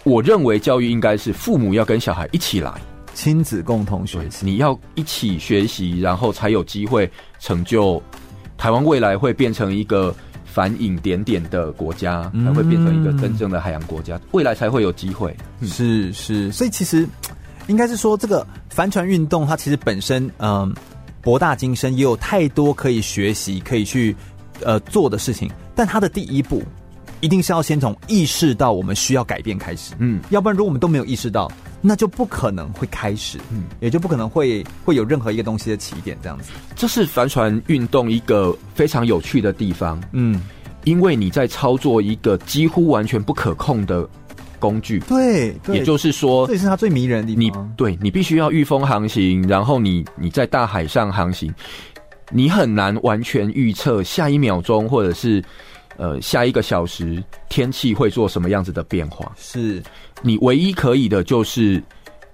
我认为教育应该是父母要跟小孩一起来，亲子共同学习。你要一起学习，然后才有机会成就台湾未来会变成一个。繁影点点的国家才会变成一个真正的海洋国家，嗯、未来才会有机会。嗯、是是，所以其实 应该是说，这个帆船运动它其实本身嗯博大精深，也有太多可以学习、可以去呃做的事情。但它的第一步，一定是要先从意识到我们需要改变开始。嗯，要不然如果我们都没有意识到。那就不可能会开始，嗯，也就不可能会会有任何一个东西的起点这样子。这是帆船运动一个非常有趣的地方，嗯，因为你在操作一个几乎完全不可控的工具，对，对，也就是说，这也是它最迷人的地方。你对你必须要御风航行，然后你你在大海上航行，你很难完全预测下一秒钟或者是。呃，下一个小时天气会做什么样子的变化？是。你唯一可以的就是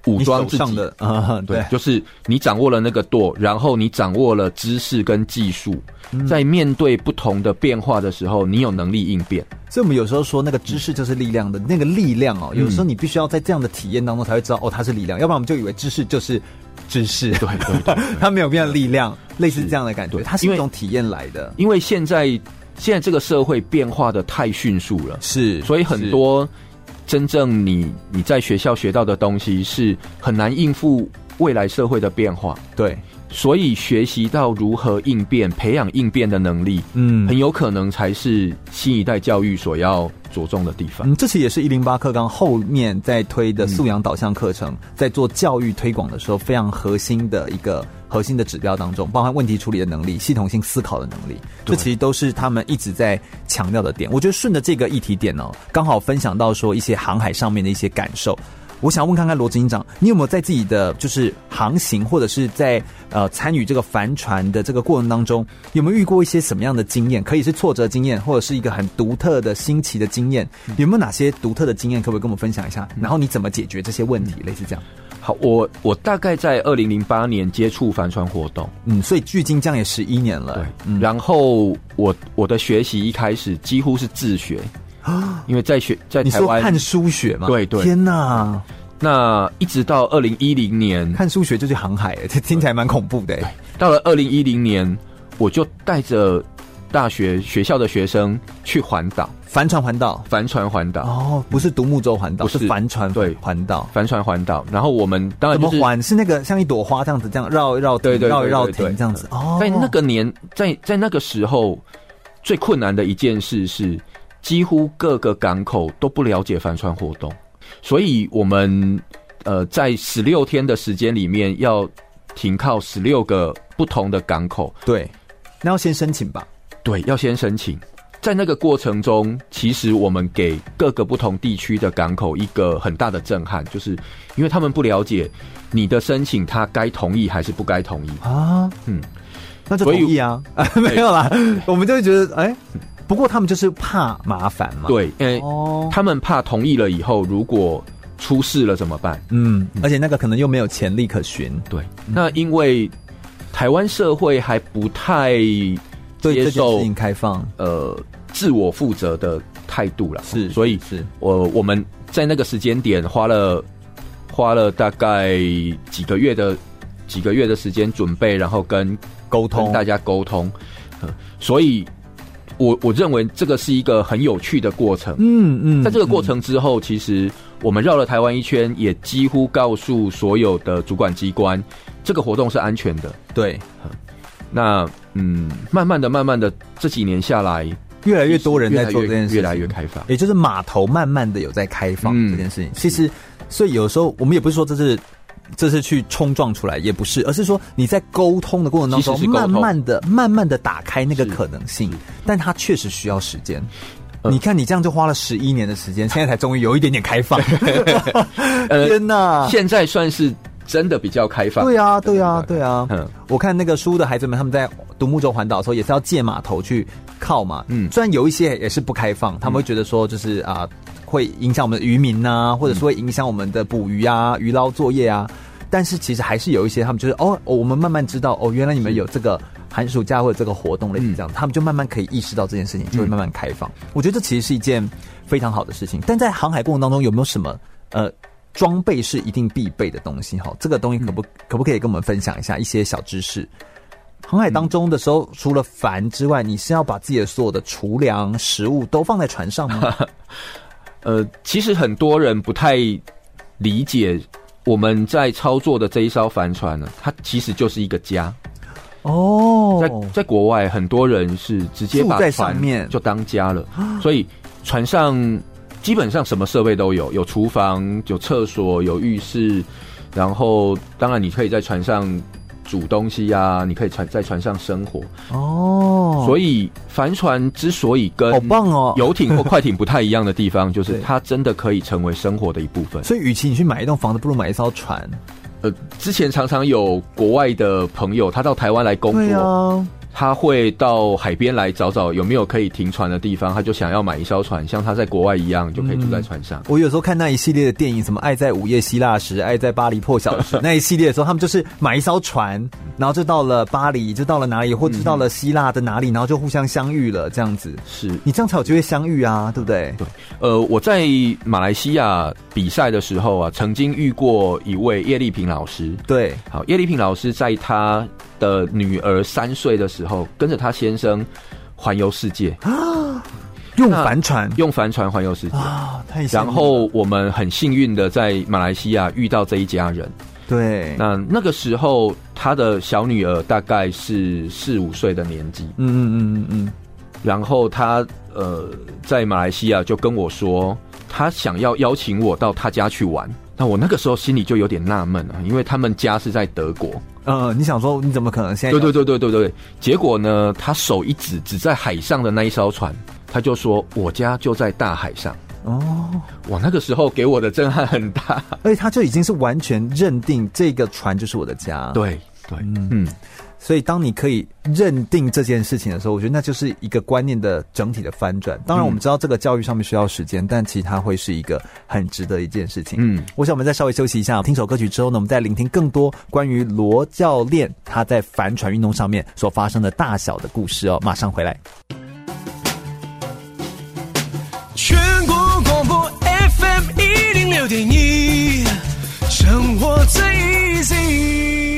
武装自己。的 啊，对，就是你掌握了那个舵，然后你掌握了知识跟技术，嗯，在面对不同的变化的时候，你有能力应变。所以我们有时候说，那个知识就是力量的，嗯，那个力量哦，有时候你必须要在这样的体验当中才会知道，哦，它是力量，要不然我们就以为知识就是知识，对对对，它没有变力量，类似这样的感觉，它是一种体验来的，因为现在。现在这个社会变化的太迅速了，是，所以很多真正你你在学校学到的东西是很难应付未来社会的变化，对。所以学习到如何应变，培养应变的能力，嗯，很有可能才是新一代教育所要着重的地方。嗯，这其实也是一零八课纲后面在推的素养导向课程，在做教育推广的时候非常核心的一个核心的指标当中，包含问题处理的能力、系统性思考的能力，这其实都是他们一直在强调的点。我觉得顺着这个议题点呢，刚好分享到说一些航海上面的一些感受。我想问看看罗执行长，你有没有在自己的就是航行，或者是在呃参与这个帆船的这个过程当中，有没有遇过一些什么样的经验？可以是挫折经验，或者是一个很独特的新奇的经验？有没有哪些独特的经验？可不可以跟我们分享一下？然后你怎么解决这些问题？类似这样。好，我我大概在二零零八年接触帆船活动，嗯，所以距今这样也十一年了。对，嗯，然后我我的学习一开始几乎是自学。啊！因为在学在台湾看书学嘛，对对，天哪！那一直到二零一零年，看书学就是航海，这 听起来蛮恐怖的。到了二零一零年，我就带着大学学校的学生去环岛，帆船环岛，帆船环岛哦，不是独木舟环岛，不是帆船对环岛，帆船环岛。然后我们当然、就是、怎么环？是那个像一朵花这样子，这样绕一绕，对对绕一绕停这样子。哦，在那个年，在在那个时候，最困难的一件事是，几乎各个港口都不了解帆船活动，所以我们呃在十六天的时间里面要停靠十六个不同的港口。对，那要先申请吧？对，要先申请。在那个过程中，其实我们给各个不同地区的港口一个很大的震撼，就是因为他们不了解你的申请，他该同意还是不该同意啊？嗯，那就同意啊？没有啦，我们就会觉得，哎、欸，不过他们就是怕麻烦嘛。对，因为他们怕同意了以后，如果出事了怎么办？嗯，而且那个可能又没有潜力可循。对，那因为台湾社会还不太。接受开放，呃，自我负责的态度了，是，所以是。我我们在那个时间点花了花了大概几个月的几个月的时间准备，然后跟沟通跟大家沟通，所以我我认为这个是一个很有趣的过程，嗯嗯，在这个过程之后，其实我们绕了台湾一圈，也几乎告诉所有的主管机关，这个活动是安全的，对。那嗯，慢慢的、慢慢的，这几年下来，越来越多人在做这件事，越来越开放，也就是码头慢慢的有在开放这件事情。其实，所以有时候我们也不是说这是这是去冲撞出来，也不是，而是说你在沟通的过程当中，慢慢的、慢慢的打开那个可能性，但它确实需要时间。你看，你这样就花了十一年的时间，现在才终于有一点点开放。天哪，现在算是。真的比较开放。对啊，对啊，对啊。嗯，我看那个书的孩子们，他们在独木舟环岛的时候，也是要借码头去靠嘛。嗯，虽然有一些也是不开放，他们会觉得说，就是啊，会影响我们的渔民啊，或者说会影响我们的捕鱼啊、渔捞作业啊。但是其实还是有一些，他们就是哦，我们慢慢知道哦，原来你们有这个寒暑假或者这个活动类似这样，他们就慢慢可以意识到这件事情，就会慢慢开放。我觉得这其实是一件非常好的事情。但在航海过程当中，有没有什么呃？装备是一定必备的东西哈，这个东西可不可不可以跟我们分享一下一些小知识？航海当中的时候，除了帆之外，你是要把自己的所有的储粮、食物都放在船上吗？呃，其实很多人不太理解我们在操作的这一艘帆船呢，它其实就是一个家哦。在在国外，很多人是直接把船面就当家了，所以船上。基本上什么设备都有，有厨房、有厕所、有浴室，然后当然你可以在船上煮东西呀、啊，你可以船在船上生活哦。所以帆船之所以跟好棒哦游艇或快艇不太一样的地方，就是它真的可以成为生活的一部分。所以，与其你去买一栋房子，不如买一艘船。呃，之前常常有国外的朋友，他到台湾来工作。啊他会到海边来找找有没有可以停船的地方，他就想要买一艘船，像他在国外一样，就可以住在船上。嗯、我有时候看那一系列的电影，什么《爱在午夜希腊时》《爱在巴黎破晓时》那一系列的时候，他们就是买一艘船，然后就到了巴黎，就到了哪里，或者到了希腊的哪里，然后就互相相遇了，这样子。是你这样才有机会相遇啊，对不对？对。呃，我在马来西亚比赛的时候啊，曾经遇过一位叶丽萍老师。对，好，叶丽萍老师在他的女儿三岁的时候，跟着他先生环游世界啊，用帆船，用帆船环游世界啊，太然后我们很幸运的在马来西亚遇到这一家人。对，那那个时候他的小女儿大概是四五岁的年纪。嗯嗯嗯嗯嗯。然后他呃在马来西亚就跟我说，他想要邀请我到他家去玩。那我那个时候心里就有点纳闷了，因为他们家是在德国。呃，你想说你怎么可能现在？对对对对对对。结果呢，他手一指，指在海上的那一艘船，他就说：“我家就在大海上。”哦，哇，那个时候给我的震撼很大，而且他就已经是完全认定这个船就是我的家。对对，嗯。嗯所以，当你可以认定这件事情的时候，我觉得那就是一个观念的整体的翻转。当然，我们知道这个教育上面需要时间，但其实它会是一个很值得一件事情。嗯，我想我们再稍微休息一下，听首歌曲之后呢，我们再聆听更多关于罗教练他在帆船运动上面所发生的大小的故事哦。马上回来。全国广播 FM 一零六点一，生活最 easy。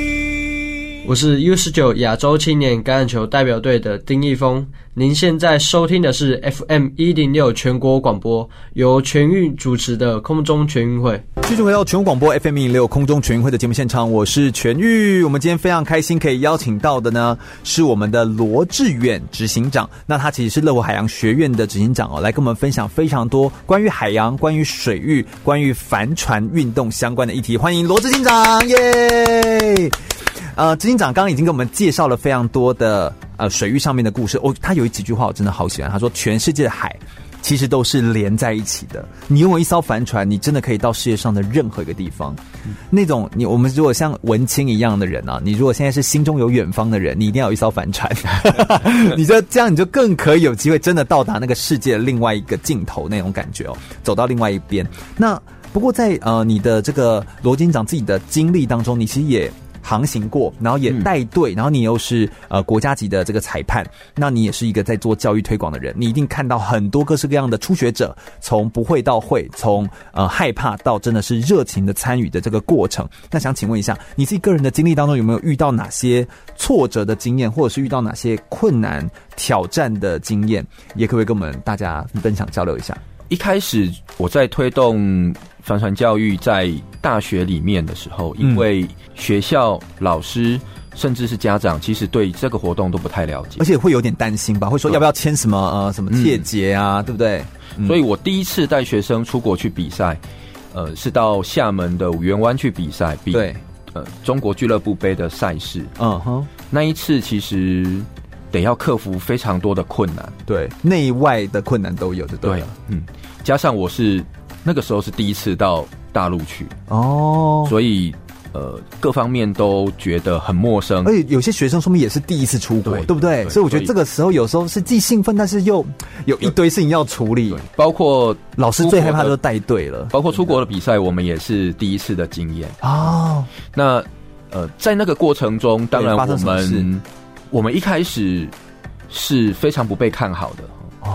我是 U 十九亚洲青年橄榄球代表队的丁义峰。您现在收听的是 FM 一零六全国广播，由全运主持的空中全运会。继续回到全国广播 FM 一零六空中全运会的节目现场，我是全玉。我们今天非常开心可以邀请到的呢，是我们的罗志远执行长。那他其实是乐活海洋学院的执行长哦，来跟我们分享非常多关于海洋、关于水域、关于帆船运动相关的议题。欢迎罗执行长，耶！呃，执行长刚刚已经给我们介绍了非常多的呃水域上面的故事哦。他有几句话我真的好喜欢，他说：“全世界的海其实都是连在一起的。你拥有一艘帆船，你真的可以到世界上的任何一个地方。嗯、那种你我们如果像文青一样的人啊，你如果现在是心中有远方的人，你一定要有一艘帆船。你就这样，你就更可以有机会真的到达那个世界的另外一个尽头那种感觉哦，走到另外一边。那不过在呃你的这个罗警长自己的经历当中，你其实也。航行过，然后也带队，然后你又是呃国家级的这个裁判，那你也是一个在做教育推广的人，你一定看到很多各式各样的初学者，从不会到会，从呃害怕到真的是热情的参与的这个过程。那想请问一下，你自己个人的经历当中有没有遇到哪些挫折的经验，或者是遇到哪些困难挑战的经验，也可不可以跟我们大家分享交流一下？一开始我在推动帆船教育在大学里面的时候，因为学校老师甚至是家长，其实对这个活动都不太了解，而且会有点担心吧，会说要不要签什么呃什么切结啊，嗯、对不对？所以我第一次带学生出国去比赛，呃，是到厦门的五缘湾去比赛，比对。呃中国俱乐部杯的赛事。嗯哼，那一次其实。得要克服非常多的困难，对，内外的困难都有的，对，嗯，加上我是那个时候是第一次到大陆去。哦，所以呃各方面都觉得很陌生，而且有些学生说明也是第一次出国，对，对不对？对，所以我觉得这个时候有时候是既兴奋，但是又有一堆事情要处理，包括老师最害怕就是带队了，包括出国的比赛，我们也是第一次的经验。哦。那呃在那个过程中，当然我们。我们一开始是非常不被看好的，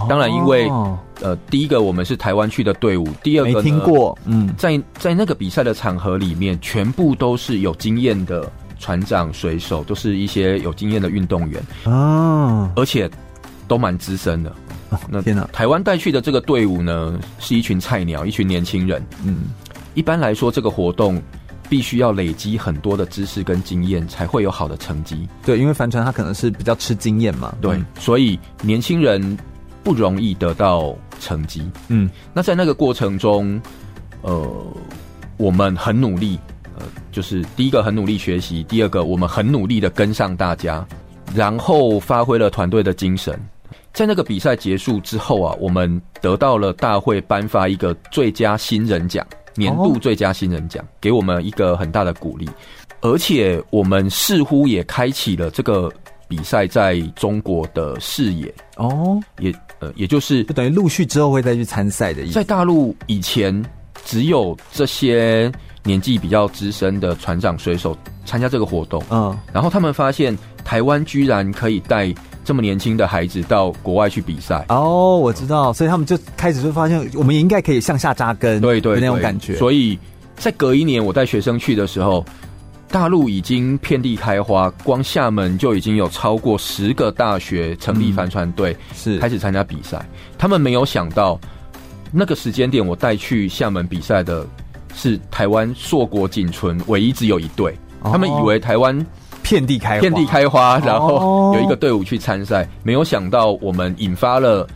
当然因为呃，第一个我们是台湾去的队伍，第二个没听过，嗯，在在那个比赛的场合里面，全部都是有经验的船长、水手，都是一些有经验的运动员啊，而且都蛮资深的。那天哪，台湾带去的这个队伍呢，是一群菜鸟，一群年轻人。嗯，一般来说，这个活动。必须要累积很多的知识跟经验，才会有好的成绩。对，因为帆船它可能是比较吃经验嘛。对，所以年轻人不容易得到成绩。嗯，那在那个过程中，呃，我们很努力，呃，就是第一个很努力学习，第二个我们很努力的跟上大家，然后发挥了团队的精神。在那个比赛结束之后啊，我们得到了大会颁发一个最佳新人奖。年度最佳新人奖，给我们一个很大的鼓励，而且我们似乎也开启了这个比赛在中国的视野哦，也呃，也就是就等于陆续之后会再去参赛的意思。在大陆以前只有这些年纪比较资深的船长、水手参加这个活动，嗯，然后他们发现台湾居然可以带。这么年轻的孩子到国外去比赛哦，我知道，所以他们就开始就发现，我们也应该可以向下扎根，对对，那种感觉。所以在隔一年，我带学生去的时候，大陆已经遍地开花，光厦门就已经有超过十个大学成立帆船队，是开始参加比赛。他们没有想到，那个时间点我带去厦门比赛的是台湾硕果仅存，唯一只有一队。他们以为台湾。遍地开花，遍地开花，然后有一个队伍去参赛，没有想到我们引发了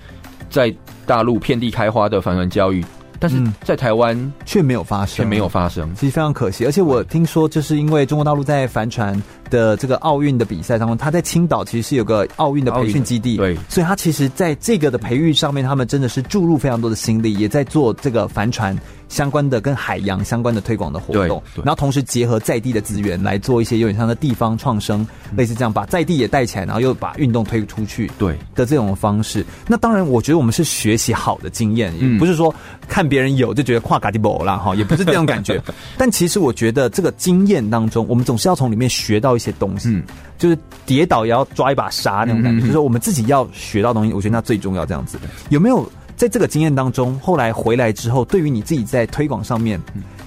在大陆遍地开花的帆船教育。但是在台湾却没有发生，却没有发生，其实非常可惜。而且我听说，就是因为中国大陆在帆船的这个奥运的比赛当中，他在青岛其实是有个奥运的培训基地，对，所以他其实在这个的培育上面，他们真的是注入非常多的心力，也在做这个帆船相关的跟海洋相关的推广的活动，然后同时结合在地的资源来做一些有点像的地方创生，类似这样把在地也带起来，然后又把运动推出去，对的这种方式。那当然，我觉得我们是学习好的经验，也不是说看。别人有就觉得跨嘎迪博啦哈，也不是这种感觉。但其实我觉得这个经验当中，我们总是要从里面学到一些东西。嗯，就是跌倒也要抓一把沙那种感觉，就是我们自己要学到东西。我觉得那最重要。这样子有没有在这个经验当中，后来回来之后，对于你自己在推广上面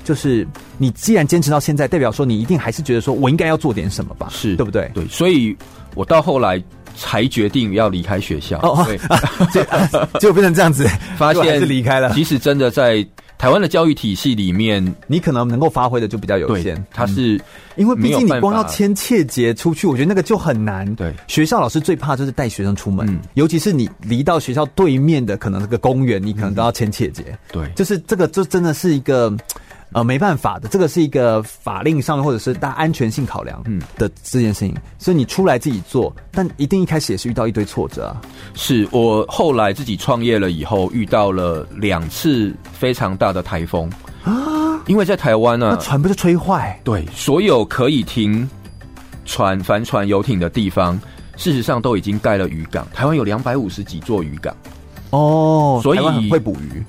就是你既然坚持到现在，代表说你一定还是觉得说我应该要做点什么吧？是对不对？对，所以我到后来才决定要离开学校。哦，对，结果变成这样子，发现是离开了。即使真的在。台湾的教育体系里面，你可能能够发挥的就比较有限。它是因为毕竟你光要签切结出去，我觉得那个就很难。对，学校老师最怕就是带学生出门，尤其是你离到学校对面的可能这个公园，你可能都要签切结。对，就是这个，就真的是一个。呃，没办法的，这个是一个法令上面或者是大安全性考量嗯的这件事情，嗯、所以你出来自己做，但一定一开始也是遇到一堆挫折啊。是我后来自己创业了以后，遇到了两次非常大的台风啊，因为在台湾呢、啊，那船不是吹坏？对，所有可以停船、帆船、游艇的地方，事实上都已经盖了渔港。台湾有两百五十几座渔港哦，所以很会捕鱼。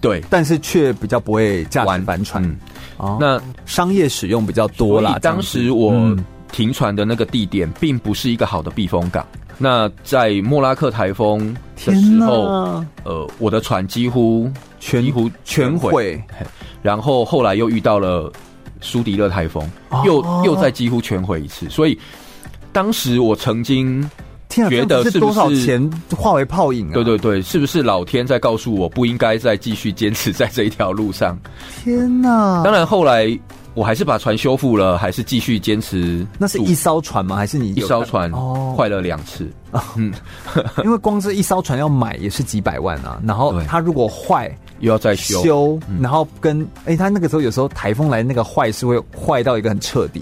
对，但是却比较不会驾帆船。嗯、哦，那商业使用比较多啦。当时我停船的那个地点，并不是一个好的避风港。嗯、那在莫拉克台风的时候，呃，我的船几乎全几乎全毁。然后后来又遇到了苏迪勒台风，又、哦、又再几乎全毁一次。所以当时我曾经。觉得是多少钱化为泡影啊？对对对，是不是老天在告诉我不应该再继续坚持在这一条路上？天哪！当然后来我还是把船修复了，还是继续坚持。那是一艘船吗？还是你一艘船坏了两次？嗯，因为光是一艘船要买也是几百万啊。然后它如果坏。又要再修，修，然后跟哎、欸，他那个时候有时候台风来，那个坏是会坏到一个很彻底，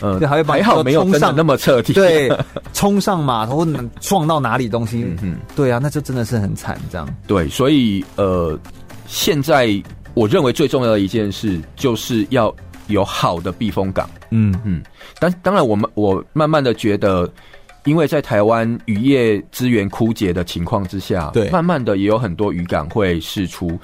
嗯，对，还会把还好没有真的那么彻底，对，冲上码头撞到哪里东西，嗯嗯，对啊，那就真的是很惨，这样，对，所以呃，现在我认为最重要的一件事就是要有好的避风港，嗯嗯，但当然我们我慢慢的觉得。因为在台湾渔业资源枯竭的情况之下，对，慢慢的也有很多渔港会释出，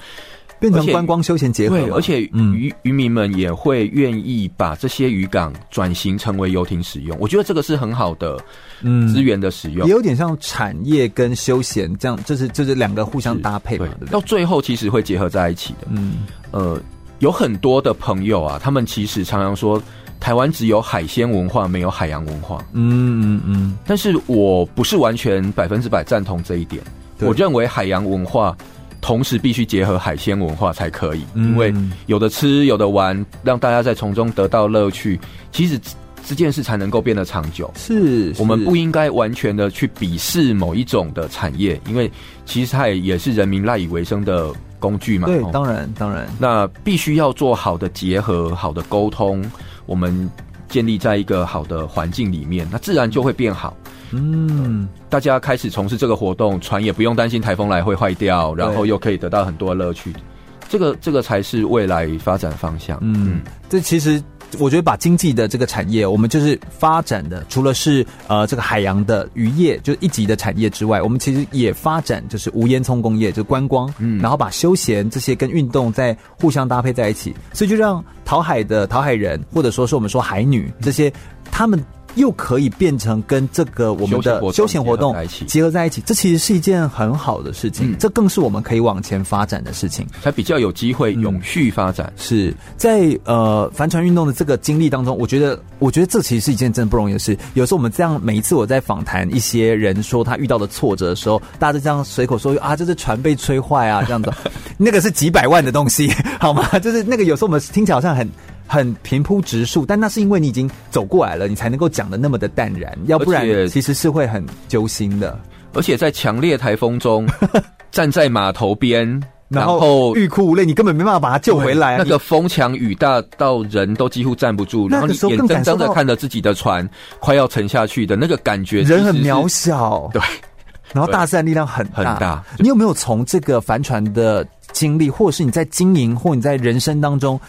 变成观光休闲结合。对，而且渔渔民们也会愿意把这些渔港转型成为游艇使用。我觉得这个是很好的，嗯，资源的使用，也有点像产业跟休闲这样，就是就是两个互相搭配对？到最后其实会结合在一起的。嗯，呃，有很多的朋友啊，他们其实常常说。台湾只有海鲜文化，没有海洋文化。嗯嗯嗯。但是我不是完全百分之百赞同这一点。我认为海洋文化同时必须结合海鲜文化才可以，嗯、因为有的吃，有的玩，让大家在从中得到乐趣。其实这件事才能够变得长久。是，我们不应该完全的去鄙视某一种的产业，因为其实它也也是人民赖以为生的工具嘛。对，当然当然。那必须要做好的结合，好的沟通。我们建立在一个好的环境里面，那自然就会变好。嗯，大家开始从事这个活动，船也不用担心台风来会坏掉，然后又可以得到很多乐趣。这个这个才是未来发展方向。嗯，这其实。我觉得把经济的这个产业，我们就是发展的，除了是呃这个海洋的渔业，就是一级的产业之外，我们其实也发展就是无烟囱工业，就是观光，嗯，然后把休闲这些跟运动在互相搭配在一起，所以就让讨海的讨海人，或者说是我们说海女这些，他们。又可以变成跟这个我们的休闲活动结合在一起，这其实是一件很好的事情。这更是我们可以往前发展的事情，才比较有机会永续发展。是在呃帆船运动的这个经历当中，我觉得，我觉得这其实是一件真的不容易的事。有时候我们这样，每一次我在访谈一些人说他遇到的挫折的时候，大家都这样随口说啊，这是船被吹坏啊，这样子，那个是几百万的东西，好吗？就是那个有时候我们听起来好像很。很平铺直述，但那是因为你已经走过来了，你才能够讲的那么的淡然，要不然其实是会很揪心的。而且在强烈台风中，站在码头边，然后欲哭无泪，你根本没办法把他救回来。那个风强雨大到人都几乎站不住，然后你眼睁睁的看着自己的船快要沉下去的那个感觉，人很渺小。对，然后大自然力量很大。很大。你有没有从这个帆船的经历，或者是你在经营，或你在人生当中？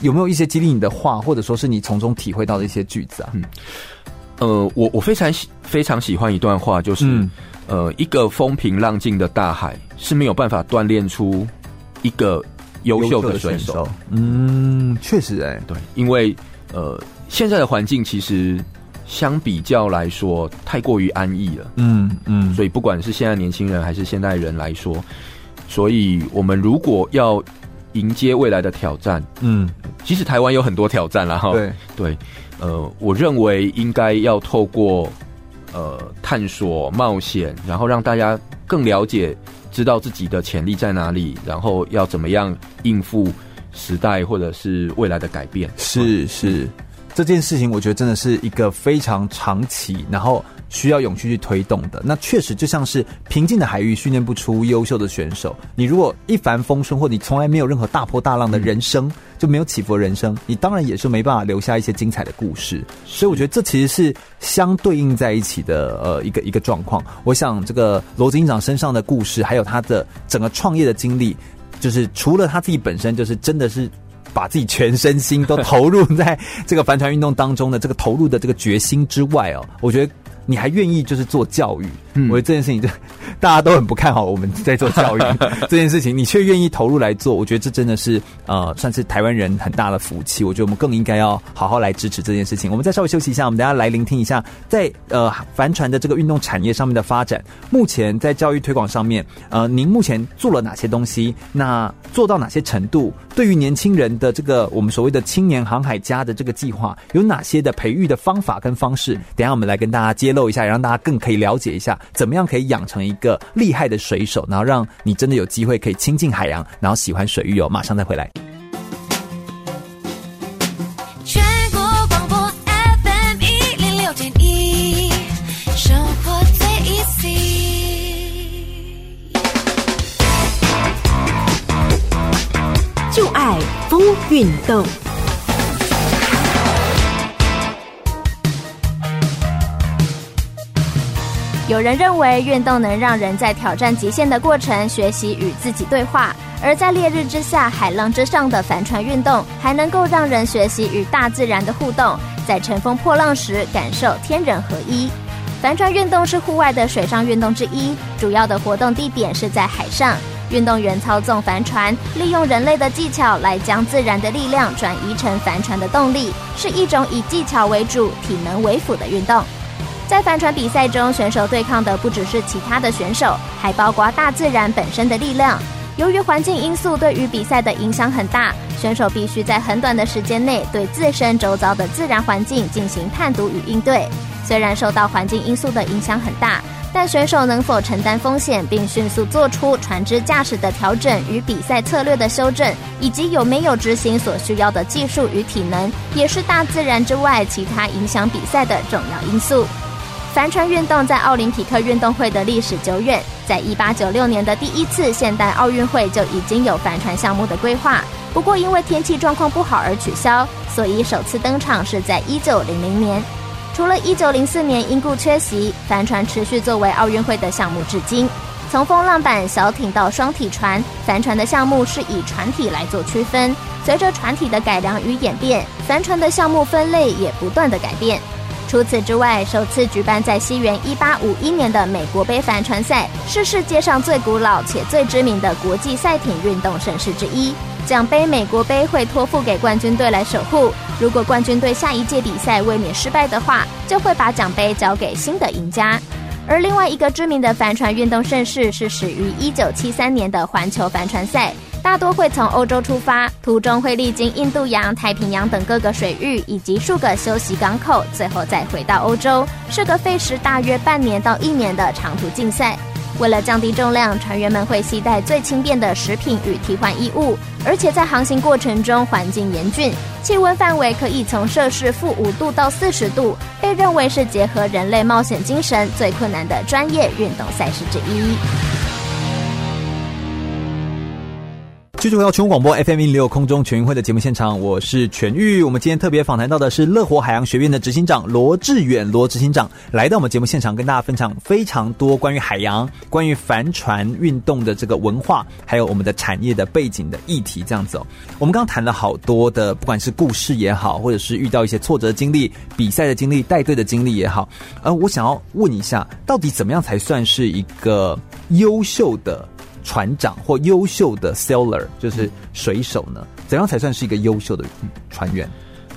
有没有一些激励你的话，或者说是你从中体会到的一些句子啊？嗯，呃，我我非常喜非常喜欢一段话，就是、嗯、呃，一个风平浪静的大海是没有办法锻炼出一个优秀的选手。嗯，确实哎、欸，对，因为呃，现在的环境其实相比较来说太过于安逸了。嗯嗯，所以不管是现在年轻人还是现代人来说，所以我们如果要迎接未来的挑战。嗯，其实台湾有很多挑战了哈。对对，呃，我认为应该要透过呃探索、冒险，然后让大家更了解、知道自己的潜力在哪里，然后要怎么样应付时代或者是未来的改变。是是，这件事情我觉得真的是一个非常长期，然后。需要勇气去推动的，那确实就像是平静的海域训练不出优秀的选手。你如果一帆风顺，或你从来没有任何大波大浪的人生，就没有起伏的人生，你当然也是没办法留下一些精彩的故事。所以我觉得这其实是相对应在一起的，呃，一个一个状况。我想这个罗警长身上的故事，还有他的整个创业的经历，就是除了他自己本身，就是真的是把自己全身心都投入在这个帆船运动当中的这个投入的这个决心之外哦，我觉得。你还愿意就是做教育？嗯，我觉得这件事情就 大家都很不看好我们在做教育 这件事情，你却愿意投入来做，我觉得这真的是呃，算是台湾人很大的福气。我觉得我们更应该要好好来支持这件事情。我们再稍微休息一下，我们等下来聆听一下在呃帆船的这个运动产业上面的发展。目前在教育推广上面，呃，您目前做了哪些东西？那做到哪些程度？对于年轻人的这个我们所谓的青年航海家的这个计划，有哪些的培育的方法跟方式？等下我们来跟大家揭露一下，让大家更可以了解一下，怎么样可以养成一个厉害的水手，然后让你真的有机会可以亲近海洋，然后喜欢水域哦。马上再回来。全国广播 FM 一零六点一，生活最 ec 就爱风运动。有人认为运动能让人在挑战极限的过程学习与自己对话，而在烈日之下、海浪之上的帆船运动，还能够让人学习与大自然的互动，在乘风破浪时感受天人合一。帆船运动是户外的水上运动之一，主要的活动地点是在海上，运动员操纵帆船，利用人类的技巧来将自然的力量转移成帆船的动力，是一种以技巧为主、体能为辅的运动。在帆船比赛中，选手对抗的不只是其他的选手，还包括大自然本身的力量。由于环境因素对于比赛的影响很大，选手必须在很短的时间内对自身周遭的自然环境进行判读与应对。虽然受到环境因素的影响很大，但选手能否承担风险并迅速做出船只驾驶的调整与比赛策略的修正，以及有没有执行所需要的技术与体能，也是大自然之外其他影响比赛的重要因素。帆船运动在奥林匹克运动会的历史久远，在一八九六年的第一次现代奥运会就已经有帆船项目的规划，不过因为天气状况不好而取消，所以首次登场是在一九零零年。除了一九零四年因故缺席，帆船持续作为奥运会的项目至今。从风浪板、小艇到双体船，帆船的项目是以船体来做区分。随着船体的改良与演变，帆船的项目分类也不断的改变。除此之外，首次举办在西元一八五一年的美国杯帆船赛，是世界上最古老且最知名的国际赛艇运动盛事之一。奖杯美国杯会托付给冠军队来守护，如果冠军队下一届比赛卫冕失败的话，就会把奖杯交给新的赢家。而另外一个知名的帆船运动盛事是始于一九七三年的环球帆船赛。大多会从欧洲出发，途中会历经印度洋、太平洋等各个水域，以及数个休息港口，最后再回到欧洲，是个费时大约半年到一年的长途竞赛。为了降低重量，船员们会携带最轻便的食品与替换衣物，而且在航行过程中环境严峻，气温范围可以从摄氏负五度到四十度，被认为是结合人类冒险精神最困难的专业运动赛事之一。继续回到全国广播 FM 一零六空中全运会的节目现场，我是全玉。我们今天特别访谈到的是乐活海洋学院的执行长罗志远，罗执行长来到我们节目现场，跟大家分享非常多关于海洋、关于帆船运动的这个文化，还有我们的产业的背景的议题。这样子哦，我们刚刚谈了好多的，不管是故事也好，或者是遇到一些挫折经历、比赛的经历、带队的经历也好，呃，我想要问一下，到底怎么样才算是一个优秀的？船长或优秀的 sailor 就是水手呢？怎样才算是一个优秀的船员？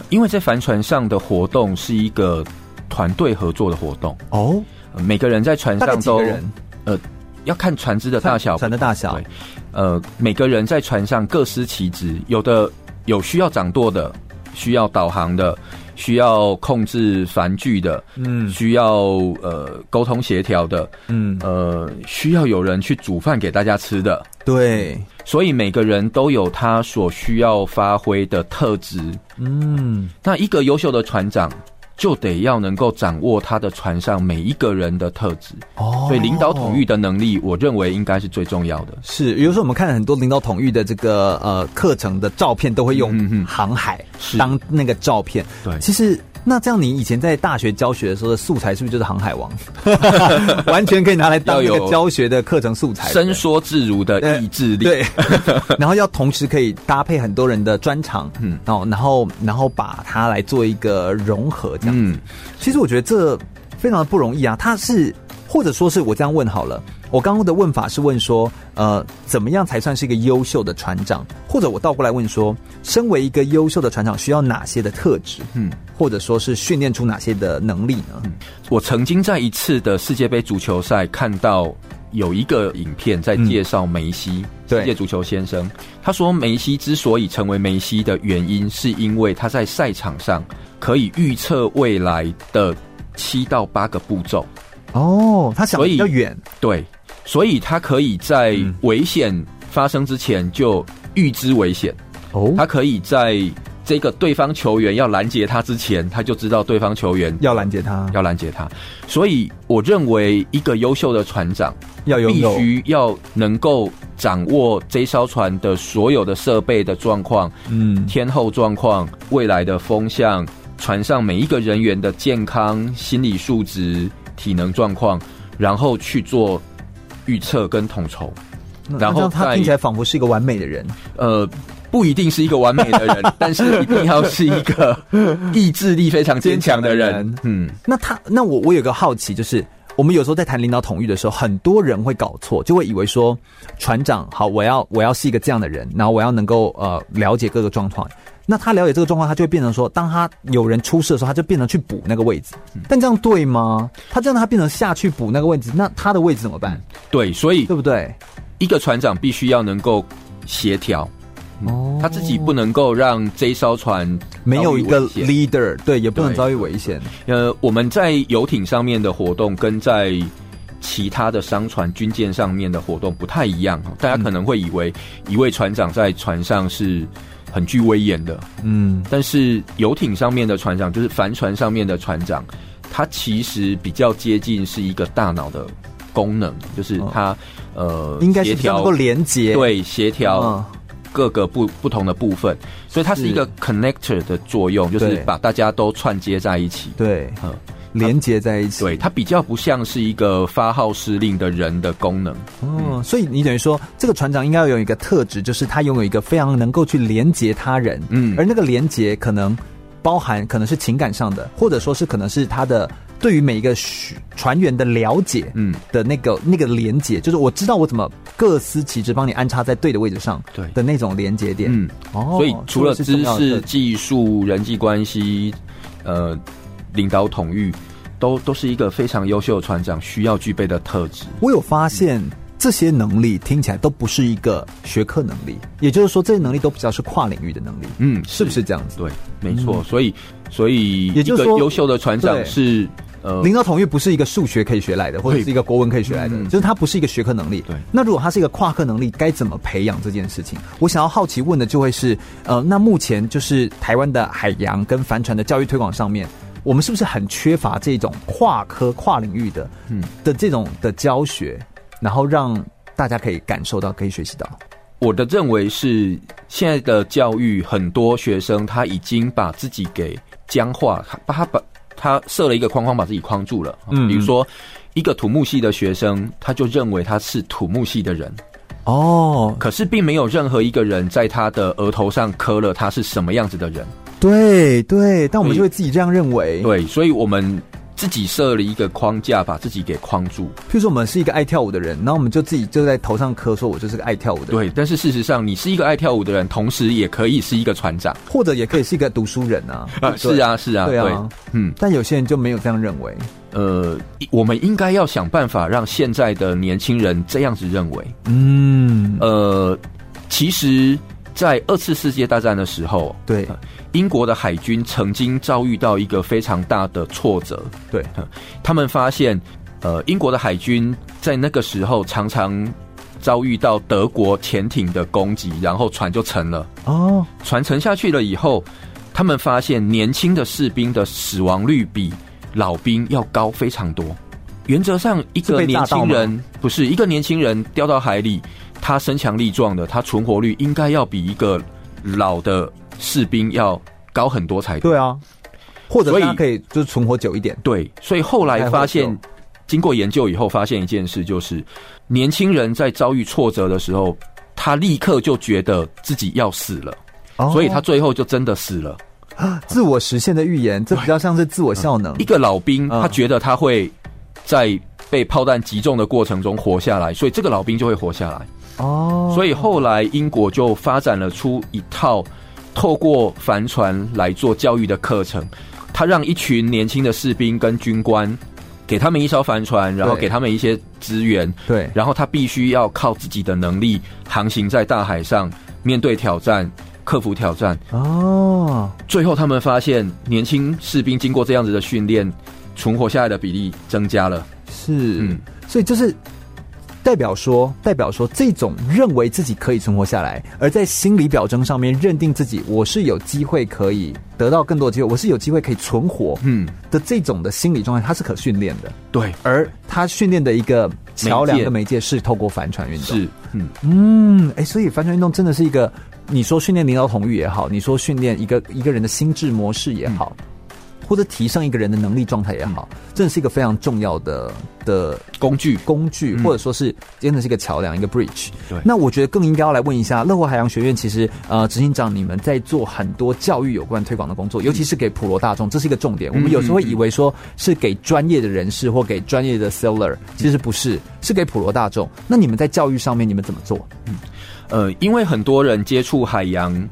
因为在帆船上的活动是一个团队合作的活动哦，每个人在船上都人呃要看船只的大小，船的大小。对，呃，每个人在船上各司其职，有的有需要掌舵的，需要导航的，需要控制繁剧的，嗯，需要呃沟通协调的，嗯，呃，需要有人去煮饭给大家吃的。对，所以每个人都有他所需要发挥的特质。嗯，那一个优秀的船长。就得要能够掌握他的船上每一个人的特质哦，所以领导统御的能力，我认为应该是最重要的。是，比如说我们看很多领导统御的这个呃课程的照片，都会用航海当那个照片。对，其实。那这样，你以前在大学教学的时候的素材是不是就是航海王？完全可以拿来当一个教学的课程素材，伸缩自如的意志力。对，然后要同时可以搭配很多人的专长，嗯，然后然后然后把它来做一个融合，这样子。嗯，其实我觉得这非常的不容易啊。它是或者说是我这样问好了。我刚刚的问法是问说，呃，怎么样才算是一个优秀的船长？或者我倒过来问说，身为一个优秀的船长，需要哪些的特质？嗯，或者说是训练出哪些的能力呢？嗯，我曾经在一次的世界杯足球赛看到有一个影片在介绍梅西，嗯，世界足球先生。他说，梅西之所以成为梅西的原因，是因为他在赛场上可以预测未来的七到八个步骤。哦，他想的比较远，对。所以他可以在危险发生之前就预知危险，哦，他可以在这个对方球员要拦截他之前，他就知道对方球员要拦截他，要拦截他。所以我认为一个优秀的船长要有。必须要能够掌握这艘船的所有的设备的状况，嗯，天候状况、未来的风向、船上每一个人员的健康、心理素质、体能状况，然后去做。预测跟统筹，然后他听起来仿佛是一个完美的人。呃，不一定是一个完美的人，但是一定要是一个意志力非常坚强的人。嗯，那他，那我我有个好奇，就是我们有时候在谈领导统御的时候，很多人会搞错，就会以为说船长好，我要我要是一个这样的人，然后我要能够呃了解各个状况。那他了解这个状况，他就会变成说，当他有人出事的时候，他就变成去补那个位置。但这样对吗？他这样他变成下去补那个位置，那他的位置怎么办？对，所以对不对？一个船长必须要能够协调，哦，他自己不能够让这一艘船没有一个 leader，对，也不能遭遇危险。呃，我们在游艇上面的活动跟在其他的商船、军舰上面的活动不太一样。大家可能会以为一位船长在船上是。很具威严的，嗯，但是游艇上面的船长，就是帆船上面的船长，他其实比较接近是一个大脑的功能，就是他、哦、呃，应该是能够连接，对，协调各个不不同的部分，所以它是一个 connector 的作用，就是把大家都串接在一起，对，嗯。连接在一起，对，它比较不像是一个发号施令的人的功能。哦，所以你等于说，这个船长应该要有一个特质，就是他拥有一个非常能够去连接他人。嗯，而那个连接可能包含可能是情感上的，或者说是可能是他的对于每一个船员的了解，嗯，的那个那个连接，就是我知道我怎么各司其职，帮你安插在对的位置上，对的那种连接点。嗯，哦，所以除了知识、技术、人际关系，呃。领导统御，都都是一个非常优秀的船长需要具备的特质。我有发现这些能力听起来都不是一个学科能力，也就是说这些能力都比较是跨领域的能力。嗯，是不是这样子？对，没错。嗯、所以，所以也就是说，优秀的船长是呃，领导统御不是一个数学可以学来的，或者是一个国文可以学来的，嗯、就是它不是一个学科能力。对。那如果它是一个跨科能力，该怎么培养这件事情？我想要好奇问的就会是，呃，那目前就是台湾的海洋跟帆船的教育推广上面。我们是不是很缺乏这种跨科跨领域的，嗯，的这种的教学，然后让大家可以感受到，可以学习到？我的认为是，现在的教育很多学生他已经把自己给僵化，把他把他设了一个框框，把自己框住了。嗯，比如说一个土木系的学生，他就认为他是土木系的人。哦，可是并没有任何一个人在他的额头上刻了他是什么样子的人。对对，但我们就会自己这样认为。对，所以我们自己设了一个框架，把自己给框住。譬如说，我们是一个爱跳舞的人，然后我们就自己就在头上刻说，我就是个爱跳舞的人。对，但是事实上，你是一个爱跳舞的人，同时也可以是一个船长，或者也可以是一个读书人啊。啊，是啊，是啊，对啊，嗯。但有些人就没有这样认为。呃，我们应该要想办法让现在的年轻人这样子认为。嗯，呃，其实，在二次世界大战的时候，对。英国的海军曾经遭遇到一个非常大的挫折，对，他们发现，呃，英国的海军在那个时候常常遭遇到德国潜艇的攻击，然后船就沉了。哦，船沉下去了以后，他们发现年轻的士兵的死亡率比老兵要高非常多。原则上，一个年轻人不是一个年轻人掉到海里，他身强力壮的，他存活率应该要比一个老的。士兵要高很多才对，对啊，或者他可以就是存活久一点。对，所以后来发现，经过研究以后，发现一件事，就是年轻人在遭遇挫折的时候，他立刻就觉得自己要死了，哦、所以他最后就真的死了。自我实现的预言，这比较像是自我效能。一个老兵，他觉得他会在被炮弹击中的过程中活下来，所以这个老兵就会活下来。哦，所以后来英国就发展了出一套。透过帆船来做教育的课程，他让一群年轻的士兵跟军官，给他们一艘帆船，然后给他们一些资源，对，然后他必须要靠自己的能力航行在大海上，面对挑战，克服挑战。哦，最后他们发现，年轻士兵经过这样子的训练，存活下来的比例增加了。是，嗯，所以就是。代表说，代表说，这种认为自己可以存活下来，而在心理表征上面认定自己我是有机会可以得到更多机会，我是有机会可以存活，嗯的这种的心理状态，它是可训练的。对，而他训练的一个桥梁的媒介是透过帆船运动。是，嗯嗯，哎、欸，所以帆船运动真的是一个，你说训练领导统御也好，你说训练一个一个人的心智模式也好。嗯或者提升一个人的能力状态也好，这是一个非常重要的的工具工具，或者说是真的是一个桥梁，一个 bridge。对，那我觉得更应该要来问一下乐活海洋学院，其实呃，执行长你们在做很多教育有关推广的工作，尤其是给普罗大众，这是一个重点。我们有时候会以为说是给专业的人士或给专业的 seller，其实不是，是给普罗大众。那你们在教育上面你们怎么做？嗯，呃，因为很多人接触海洋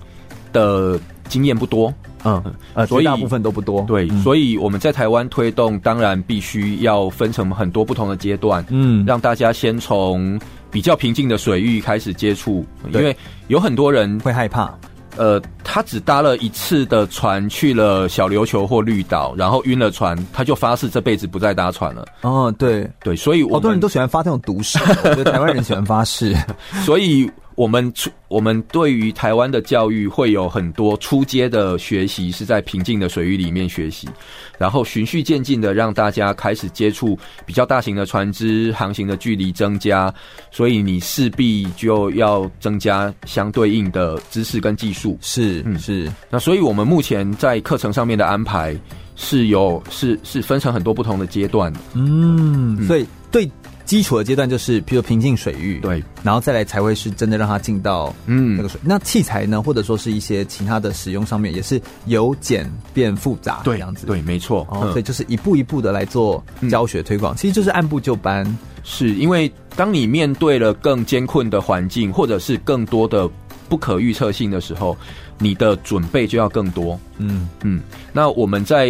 的经验不多。嗯，呃，所以大部分都不多。对，嗯、所以我们在台湾推动，当然必须要分成很多不同的阶段。嗯，让大家先从比较平静的水域开始接触，因为有很多人会害怕。呃，他只搭了一次的船去了小琉球或绿岛，然后晕了船，他就发誓这辈子不再搭船了。哦，对对，所以好多人都喜欢发这种毒誓，我觉得台湾人喜欢发誓，所以。我们出我们对于台湾的教育会有很多初阶的学习，是在平静的水域里面学习，然后循序渐进的让大家开始接触比较大型的船只，航行的距离增加，所以你势必就要增加相对应的知识跟技术。是，嗯，是。那所以我们目前在课程上面的安排是有是是分成很多不同的阶段。嗯，所以对。基础的阶段就是，比如平静水域，对，然后再来才会是真的让它进到嗯那个水。嗯、那器材呢，或者说是一些其他的使用上面，也是由简变复杂，对，这样子，对，没错。哦，所以就是一步一步的来做教学推广，嗯、其实就是按部就班。是因为当你面对了更艰困的环境，或者是更多的不可预测性的时候，你的准备就要更多。嗯嗯，那我们在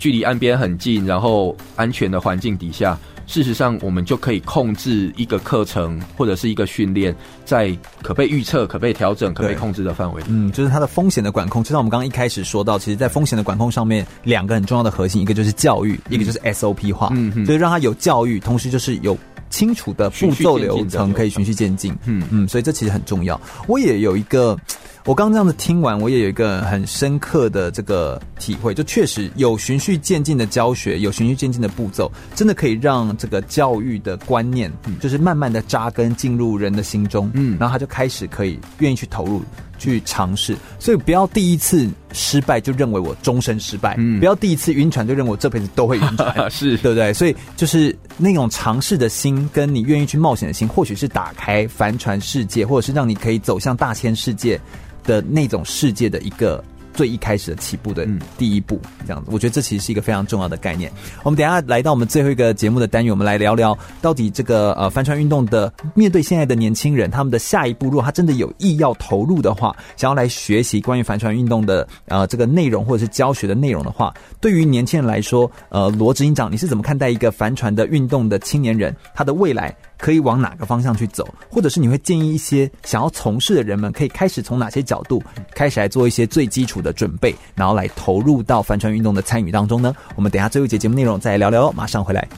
距离岸边很近，然后安全的环境底下。事实上，我们就可以控制一个课程或者是一个训练，在可被预测、可被调整、可被控制的范围。嗯，就是它的风险的管控。就像我们刚刚一开始说到，其实，在风险的管控上面，两个很重要的核心，一个就是教育，一个就是 SOP 化。嗯嗯，所以让它有教育，同时就是有清楚的步骤流程，可以循序渐进。嗯嗯，所以这其实很重要。我也有一个。我刚刚这样子听完，我也有一个很深刻的这个体会，就确实有循序渐进的教学，有循序渐进的步骤，真的可以让这个教育的观念，就是慢慢的扎根进入人的心中，嗯，然后他就开始可以愿意去投入。去尝试，所以不要第一次失败就认为我终身失败，嗯，不要第一次晕船就认为我这辈子都会晕船，是。对不对？所以就是那种尝试的心，跟你愿意去冒险的心，或许是打开帆船世界，或者是让你可以走向大千世界的那种世界的一个最一开始的起步的第一步，这样子。我觉得这其实是一个非常重要的概念。我们等一下来到我们最后一个节目的单元，我们来聊聊到底这个呃帆船运动的面对现在的年轻人，他们的下一步，如果他真的有意要投入的话，想要来学习关于帆船运动的呃这个内容或者是教学的内容的话，对于年轻人来说，呃，罗执行长，你是怎么看待一个帆船的运动的青年人，他的未来可以往哪个方向去走？或者是你会建议一些想要从事的人们，可以开始从哪些角度开始来做一些最基础的准备，然后来投入到帆船运动的参与当中呢？我们等下最后一节节目内容再聊聊哦，马上回来。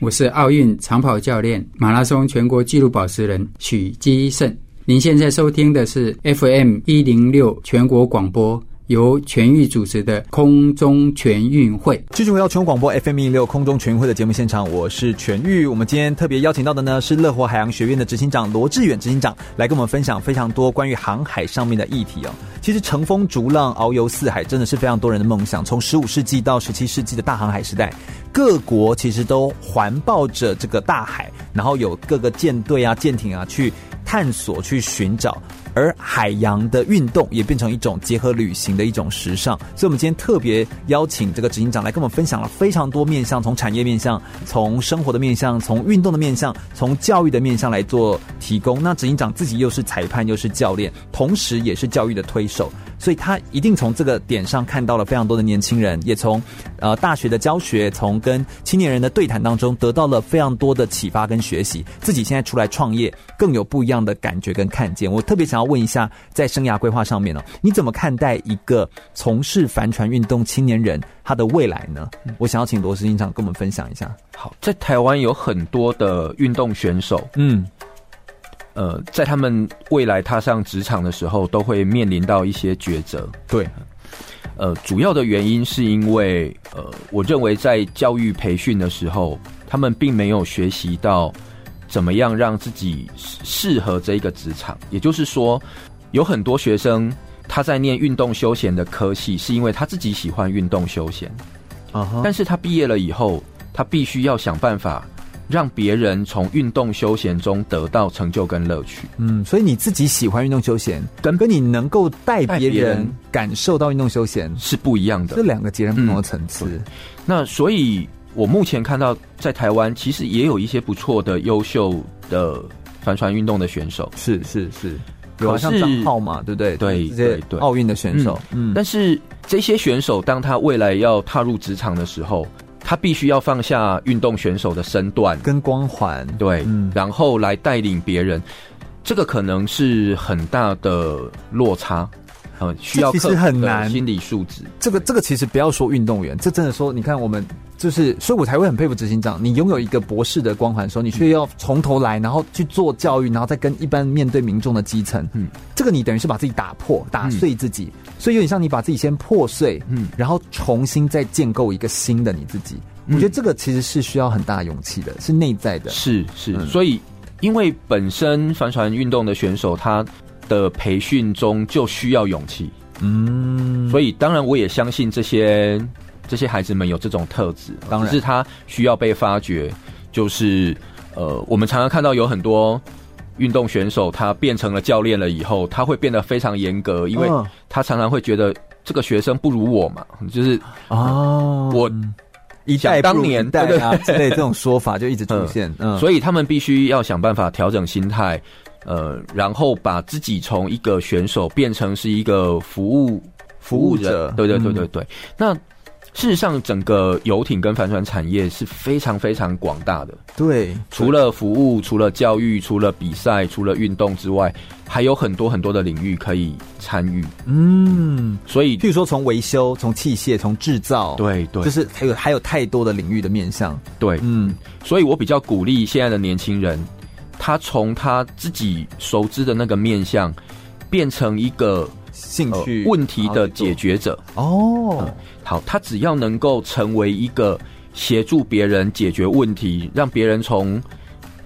我是奥运长跑教练、马拉松全国纪录保持人许基胜。您现在收听的是 FM 一零六全国广播，由全域主持的空中全运会。继续回到全国广播 FM 一零六空中全运会的节目现场，我是全域。我们今天特别邀请到的呢是乐活海洋学院的执行长罗志远执行长，来跟我们分享非常多关于航海上面的议题哦。其实乘风逐浪、遨游四海，真的是非常多人的梦想。从十五世纪到十七世纪的大航海时代。各国其实都环抱着这个大海，然后有各个舰队啊、舰艇啊去探索、去寻找。而海洋的运动也变成一种结合旅行的一种时尚，所以，我们今天特别邀请这个执行长来跟我们分享了非常多面向，从产业面向、从生活的面向、从运动的面向、从教育的面向来做提供。那执行长自己又是裁判，又是教练，同时也是教育的推手。所以他一定从这个点上看到了非常多的年轻人，也从呃大学的教学，从跟青年人的对谈当中得到了非常多的启发跟学习。自己现在出来创业，更有不一样的感觉跟看见。我特别想要问一下，在生涯规划上面呢，你怎么看待一个从事帆船运动青年人他的未来呢？我想要请罗执行长跟我们分享一下。好，在台湾有很多的运动选手，嗯。呃，在他们未来踏上职场的时候，都会面临到一些抉择。对，呃，主要的原因是因为，呃，我认为在教育培训的时候，他们并没有学习到怎么样让自己适合这一个职场。也就是说，有很多学生他在念运动休闲的科系，是因为他自己喜欢运动休闲。啊哈，但是他毕业了以后，他必须要想办法。让别人从运动休闲中得到成就跟乐趣。嗯，所以你自己喜欢运动休闲，跟跟你能够带别人感受到运动休闲是不一样的，这两个截然不同的层次。嗯，那所以，我目前看到在台湾，其实也有一些不错的、优秀的帆船运动的选手。是是是，有像张浩嘛，对不对？对对对，奥运的选手。嗯，但是这些选手，当他未来要踏入职场的时候，他必须要放下运动选手的身段。跟光环，对，嗯，然后来带领别人，这个可能是很大的落差，呃，需要其实很难。心理素质。这个这个其实不要说运动员，这真的说，你看我们就是，所以我才会很佩服执行长。你拥有一个博士的光环的时候，你却要从头来，然后去做教育，然后再跟一般面对民众的基层，嗯，这个你等于是把自己打破、打碎自己。嗯所以有点像你把自己先破碎，嗯，然后重新再建构一个新的你自己。我觉得这个其实是需要很大勇气的，是内在的。是是，所以因为本身帆船运动的选手，他的培训中就需要勇气。嗯，所以当然我也相信这些这些孩子们有这种特质，当然是他需要被发掘。就是呃，我们常常看到有很多。运动选手他变成了教练了以后，他会变得非常严格，因为他常常会觉得这个学生不如我嘛，就是哦，我一代当年代啊之类这种说法就一直出现，嗯，所以他们必须要想办法调整心态，呃，然后把自己从一个选手变成是一个服务服务者，对对对对对，那。事实上，整个游艇跟帆船产业是非常非常广大的。对，除了服务、除了教育、除了比赛、除了运动之外，还有很多很多的领域可以参与。嗯，所以，譬如说，从维修、从器械、从制造，对对，就是还有还有太多的领域的面向。对，嗯，所以我比较鼓励现在的年轻人，他从他自己熟知的那个面向，变成一个。兴趣、呃、问题的解决者哦、嗯，好，他只要能够成为一个协助别人解决问题，让别人从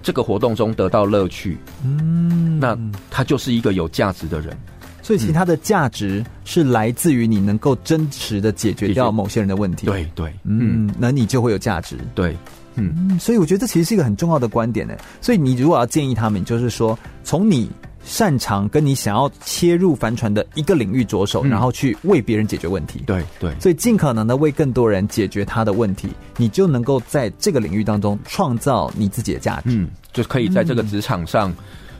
这个活动中得到乐趣，嗯，那他就是一个有价值的人。所以其实它的价值是来自于你能够真实的解决掉某些人的问题。对对，嗯，那你就会有价值。对，嗯，所以我觉得这其实是一个很重要的观点呢。所以你如果要建议他们，就是说从你。擅长跟你想要切入帆船的一个领域着手，嗯、然后去为别人解决问题。对对，所以尽可能的为更多人解决他的问题，你就能够在这个领域当中创造你自己的价值，嗯，就可以在这个职场上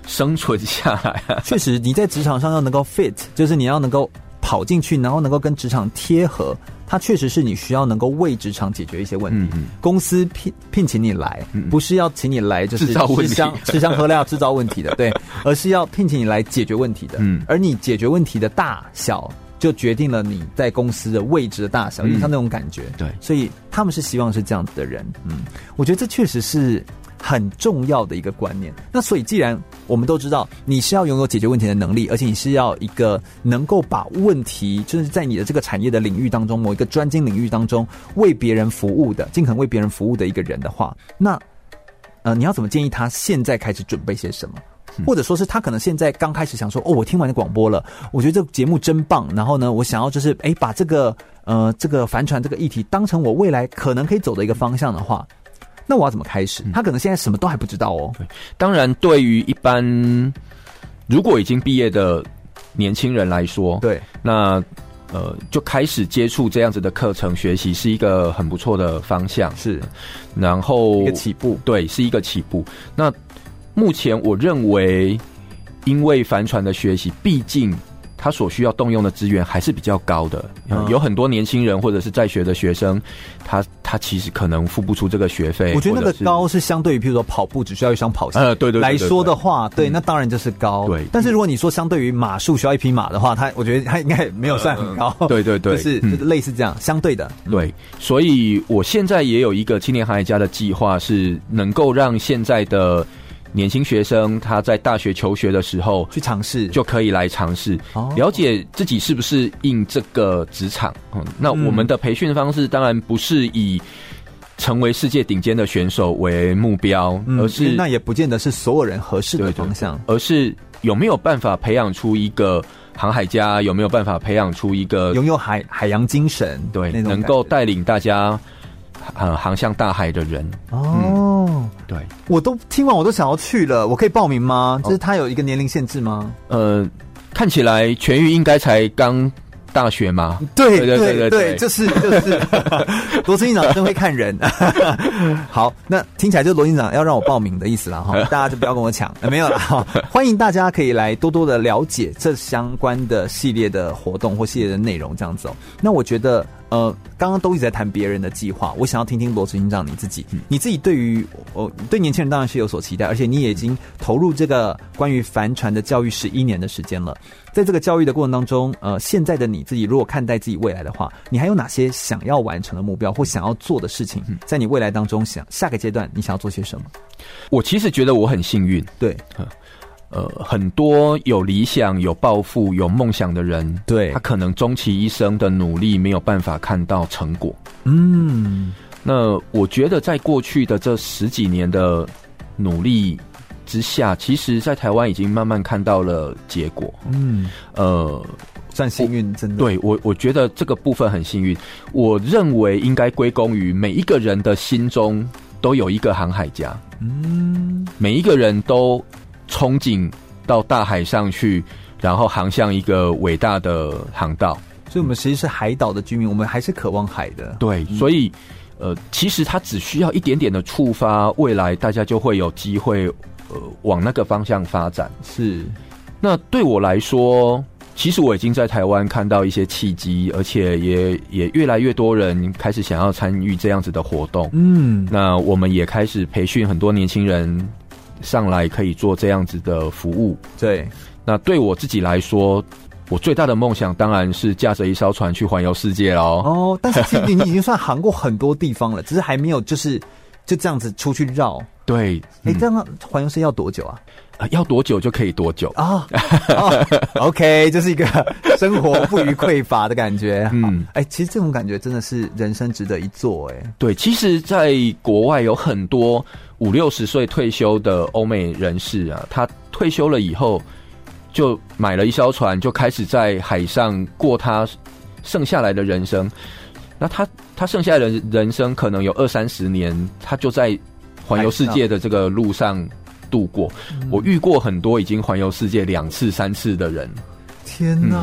生存下来，啊。确、嗯、实，你在职场上要能够 fit，就是你要能够跑进去，然后能够跟职场贴合。它确实是你需要能够为职场解决一些问题。公司聘聘请你来，不是要请你来就是吃香 吃香喝料制造问题的，对，而是要聘请你来解决问题的。嗯，而你解决问题的大小，就决定了你在公司的位置的大小，因为像那种感觉。对，所以他们是希望是这样子的人。嗯，我觉得这确实是。很重要的一个观念。那所以，既然我们都知道你是要拥有解决问题的能力，而且你是要一个能够把问题，就是在你的这个产业的领域当中，某一个专精领域当中为别人服务的，尽可能为别人服务的一个人的话，那呃，你要怎么建议他现在开始准备些什么？或者说是他可能现在刚开始想说，哦，我听完你广播了，我觉得这个节目真棒，然后呢，我想要就是哎，把这个呃这个帆船这个议题当成我未来可能可以走的一个方向的话。那我要怎么开始？他可能现在什么都还不知道哦。对，当然，对于一般如果已经毕业的年轻人来说，对，那呃，就开始接触这样子的课程学习是一个很不错的方向。是，然后一个起步，对，是一个起步。那目前我认为，因为帆船的学习，毕竟。他所需要动用的资源还是比较高的，嗯、有很多年轻人或者是在学的学生，他他其实可能付不出这个学费。我觉得那个高是相对于，譬如说跑步只需要一双跑鞋，呃，对对来说的话，对，那当然就是高。对，但是如果你说相对于马术需要一匹马的话，他我觉得他应该没有算很高。呃、对对对，就是就是类似这样，嗯、相对的。对，所以我现在也有一个青年航海家的计划，是能够让现在的。年轻学生他在大学求学的时候去尝试，就可以来尝试了解自己是不是应这个职场。嗯，那我们的培训方式当然不是以成为世界顶尖的选手为目标，而是那也不见得是所有人合适的方向，而是有没有办法培养出一个航海家，有没有办法培养出一个拥有海海洋精神，对，能够带领大家。呃，航向大海的人哦、嗯，对，我都听完，我都想要去了。我可以报名吗？就是他有一个年龄限制吗？呃，看起来全玉应该才刚大学吗。对对对对对，就是就是。罗执行长真会看人。好，那听起来就是罗执行长要让我报名的意思了哈。大家就不要跟我抢，没有了 哈。欢迎大家可以来多多的了解这相关的系列的活动或系列的内容，这样子哦。那我觉得。呃，刚刚都一直在谈别人的计划，我想要听听罗执行长你自己，你自己对于哦，对年轻人当然是有所期待，而且你也已经投入这个关于帆船的教育十一年的时间了。在这个教育的过程当中，呃，现在的你自己如果看待自己未来的话，你还有哪些想要完成的目标或想要做的事情？在你未来当中想，想下个阶段你想要做些什么？我其实觉得我很幸运，对。呃，很多有理想、有抱负、有梦想的人，对，他可能终其一生的努力没有办法看到成果。嗯，那我觉得在过去的这十几年的努力之下，其实，在台湾已经慢慢看到了结果。嗯，呃，算幸运，真的。对我，我觉得这个部分很幸运。我认为应该归功于每一个人的心中都有一个航海家。嗯，每一个人都。憧憬到大海上去，然后航向一个伟大的航道。所以，我们其实际是海岛的居民，我们还是渴望海的。对，所以，呃，其实它只需要一点点的触发，未来大家就会有机会，呃，往那个方向发展。是。那对我来说，其实我已经在台湾看到一些契机，而且也也越来越多人开始想要参与这样子的活动。嗯，那我们也开始培训很多年轻人。上来可以做这样子的服务，对。那对我自己来说，我最大的梦想当然是驾着一艘船去环游世界喽。哦，但是其实你已经算航过很多地方了，只是还没有就是就这样子出去绕。对，哎、嗯，这样环游世界要多久啊？要多久就可以多久啊、哦哦、？OK，就是一个生活不虞匮乏的感觉。嗯，哎，其实这种感觉真的是人生值得一做。哎，对，其实，在国外有很多五六十岁退休的欧美人士啊，他退休了以后，就买了一艘船，就开始在海上过他剩下来的人生。那他他剩下来的人生可能有二三十年，他就在环游世界的这个路上度过。我遇过很多已经环游世界两次、三次的人。天哪，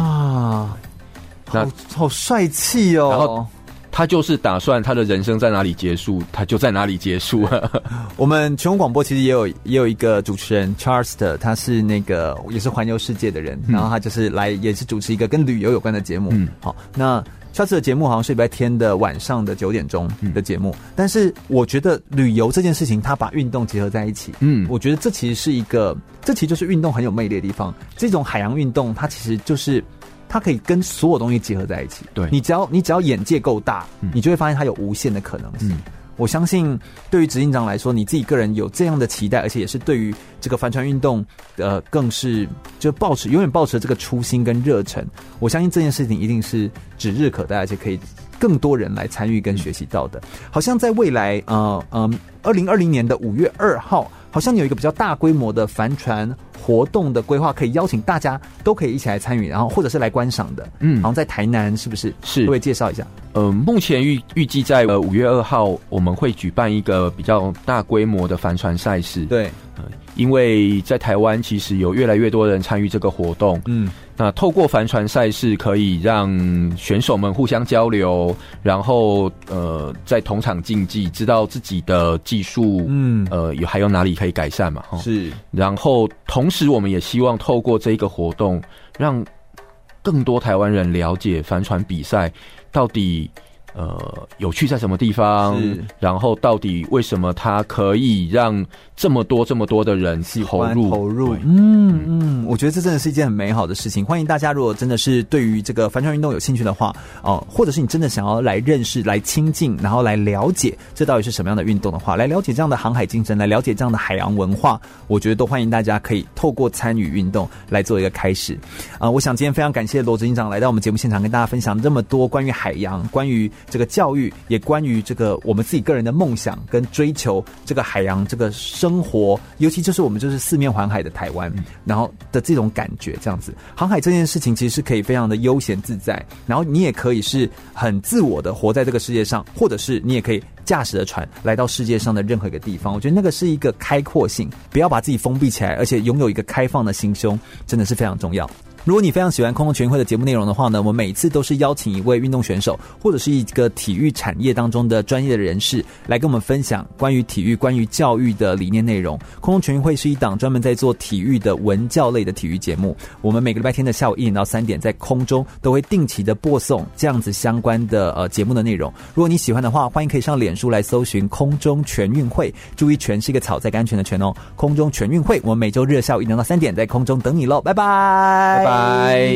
嗯、好好帅气哦！然后他就是打算他的人生在哪里结束，他就在哪里结束。我们全国广播其实也有也有一个主持人 Charles，他是那个也是环游世界的人，嗯、然后他就是来也是主持一个跟旅游有关的节目。嗯，好，那。下次的节目好像是礼拜天的晚上的九点钟的节目，嗯、但是我觉得旅游这件事情，它把运动结合在一起，嗯，我觉得这其实是一个，这其实就是运动很有魅力的地方。这种海洋运动，它其实就是它可以跟所有东西结合在一起。对，你只要你只要眼界够大，嗯、你就会发现它有无限的可能性。嗯我相信，对于执行长来说，你自己个人有这样的期待，而且也是对于这个帆船运动，呃，更是就保持永远保持这个初心跟热忱。我相信这件事情一定是指日可待，而且可以更多人来参与跟学习到的。好像在未来，呃呃，二零二零年的五月二号，好像有一个比较大规模的帆船活动的规划，可以邀请大家都可以一起来参与，然后或者是来观赏的。嗯，好像在台南，是不是？是，各位介绍一下。呃，目前预预计在呃五月二号，我们会举办一个比较大规模的帆船赛事。对，呃，因为在台湾其实有越来越多人参与这个活动。嗯，那透过帆船赛事，可以让选手们互相交流，然后呃，在同场竞技，知道自己的技术，嗯，呃，有还有哪里可以改善嘛？是。然后同时，我们也希望透过这个活动，让更多台湾人了解帆船比赛。到底呃有趣在什么地方？然后到底为什么它可以让这么多这么多的人投入投入？嗯嗯，我觉得这真的是一件很美好的事情。欢迎大家，如果真的是对于这个帆船运动有兴趣的话，哦、呃，或者是你真的想要来认识、来亲近，然后来了解这到底是什么样的运动的话，来了解这样的航海精神，来了解这样的海洋文化，我觉得都欢迎大家可以透过参与运动来做一个开始。啊、呃，我想今天非常感谢罗执行长来到我们节目现场，跟大家分享这么多关于海洋、关于这个教育，也关于这个我们自己个人的梦想跟追求，这个海洋这个生活，尤其就是我们就是四面环海的台湾，然后的这种感觉，这样子航海这件事情其实是可以非常的悠闲自在，然后你也可以是很自我的活在这个世界上，或者是你也可以驾驶着船来到世界上的任何一个地方。我觉得那个是一个开阔性，不要把自己封闭起来，而且拥有一个开放的心胸，真的是非常重要。如果你非常喜欢空中全运会的节目内容的话呢，我们每次都是邀请一位运动选手或者是一个体育产业当中的专业的人士来跟我们分享关于体育、关于教育的理念内容。空中全运会是一档专门在做体育的文教类的体育节目。我们每个礼拜天的下午一点到三点，在空中都会定期的播送这样子相关的呃节目的内容。如果你喜欢的话，欢迎可以上脸书来搜寻“空中全运会”，注意“全”是一个草在安全的“全”哦。空中全运会，我们每周日下午一点到三点在空中等你喽，拜拜。拜拜。拜。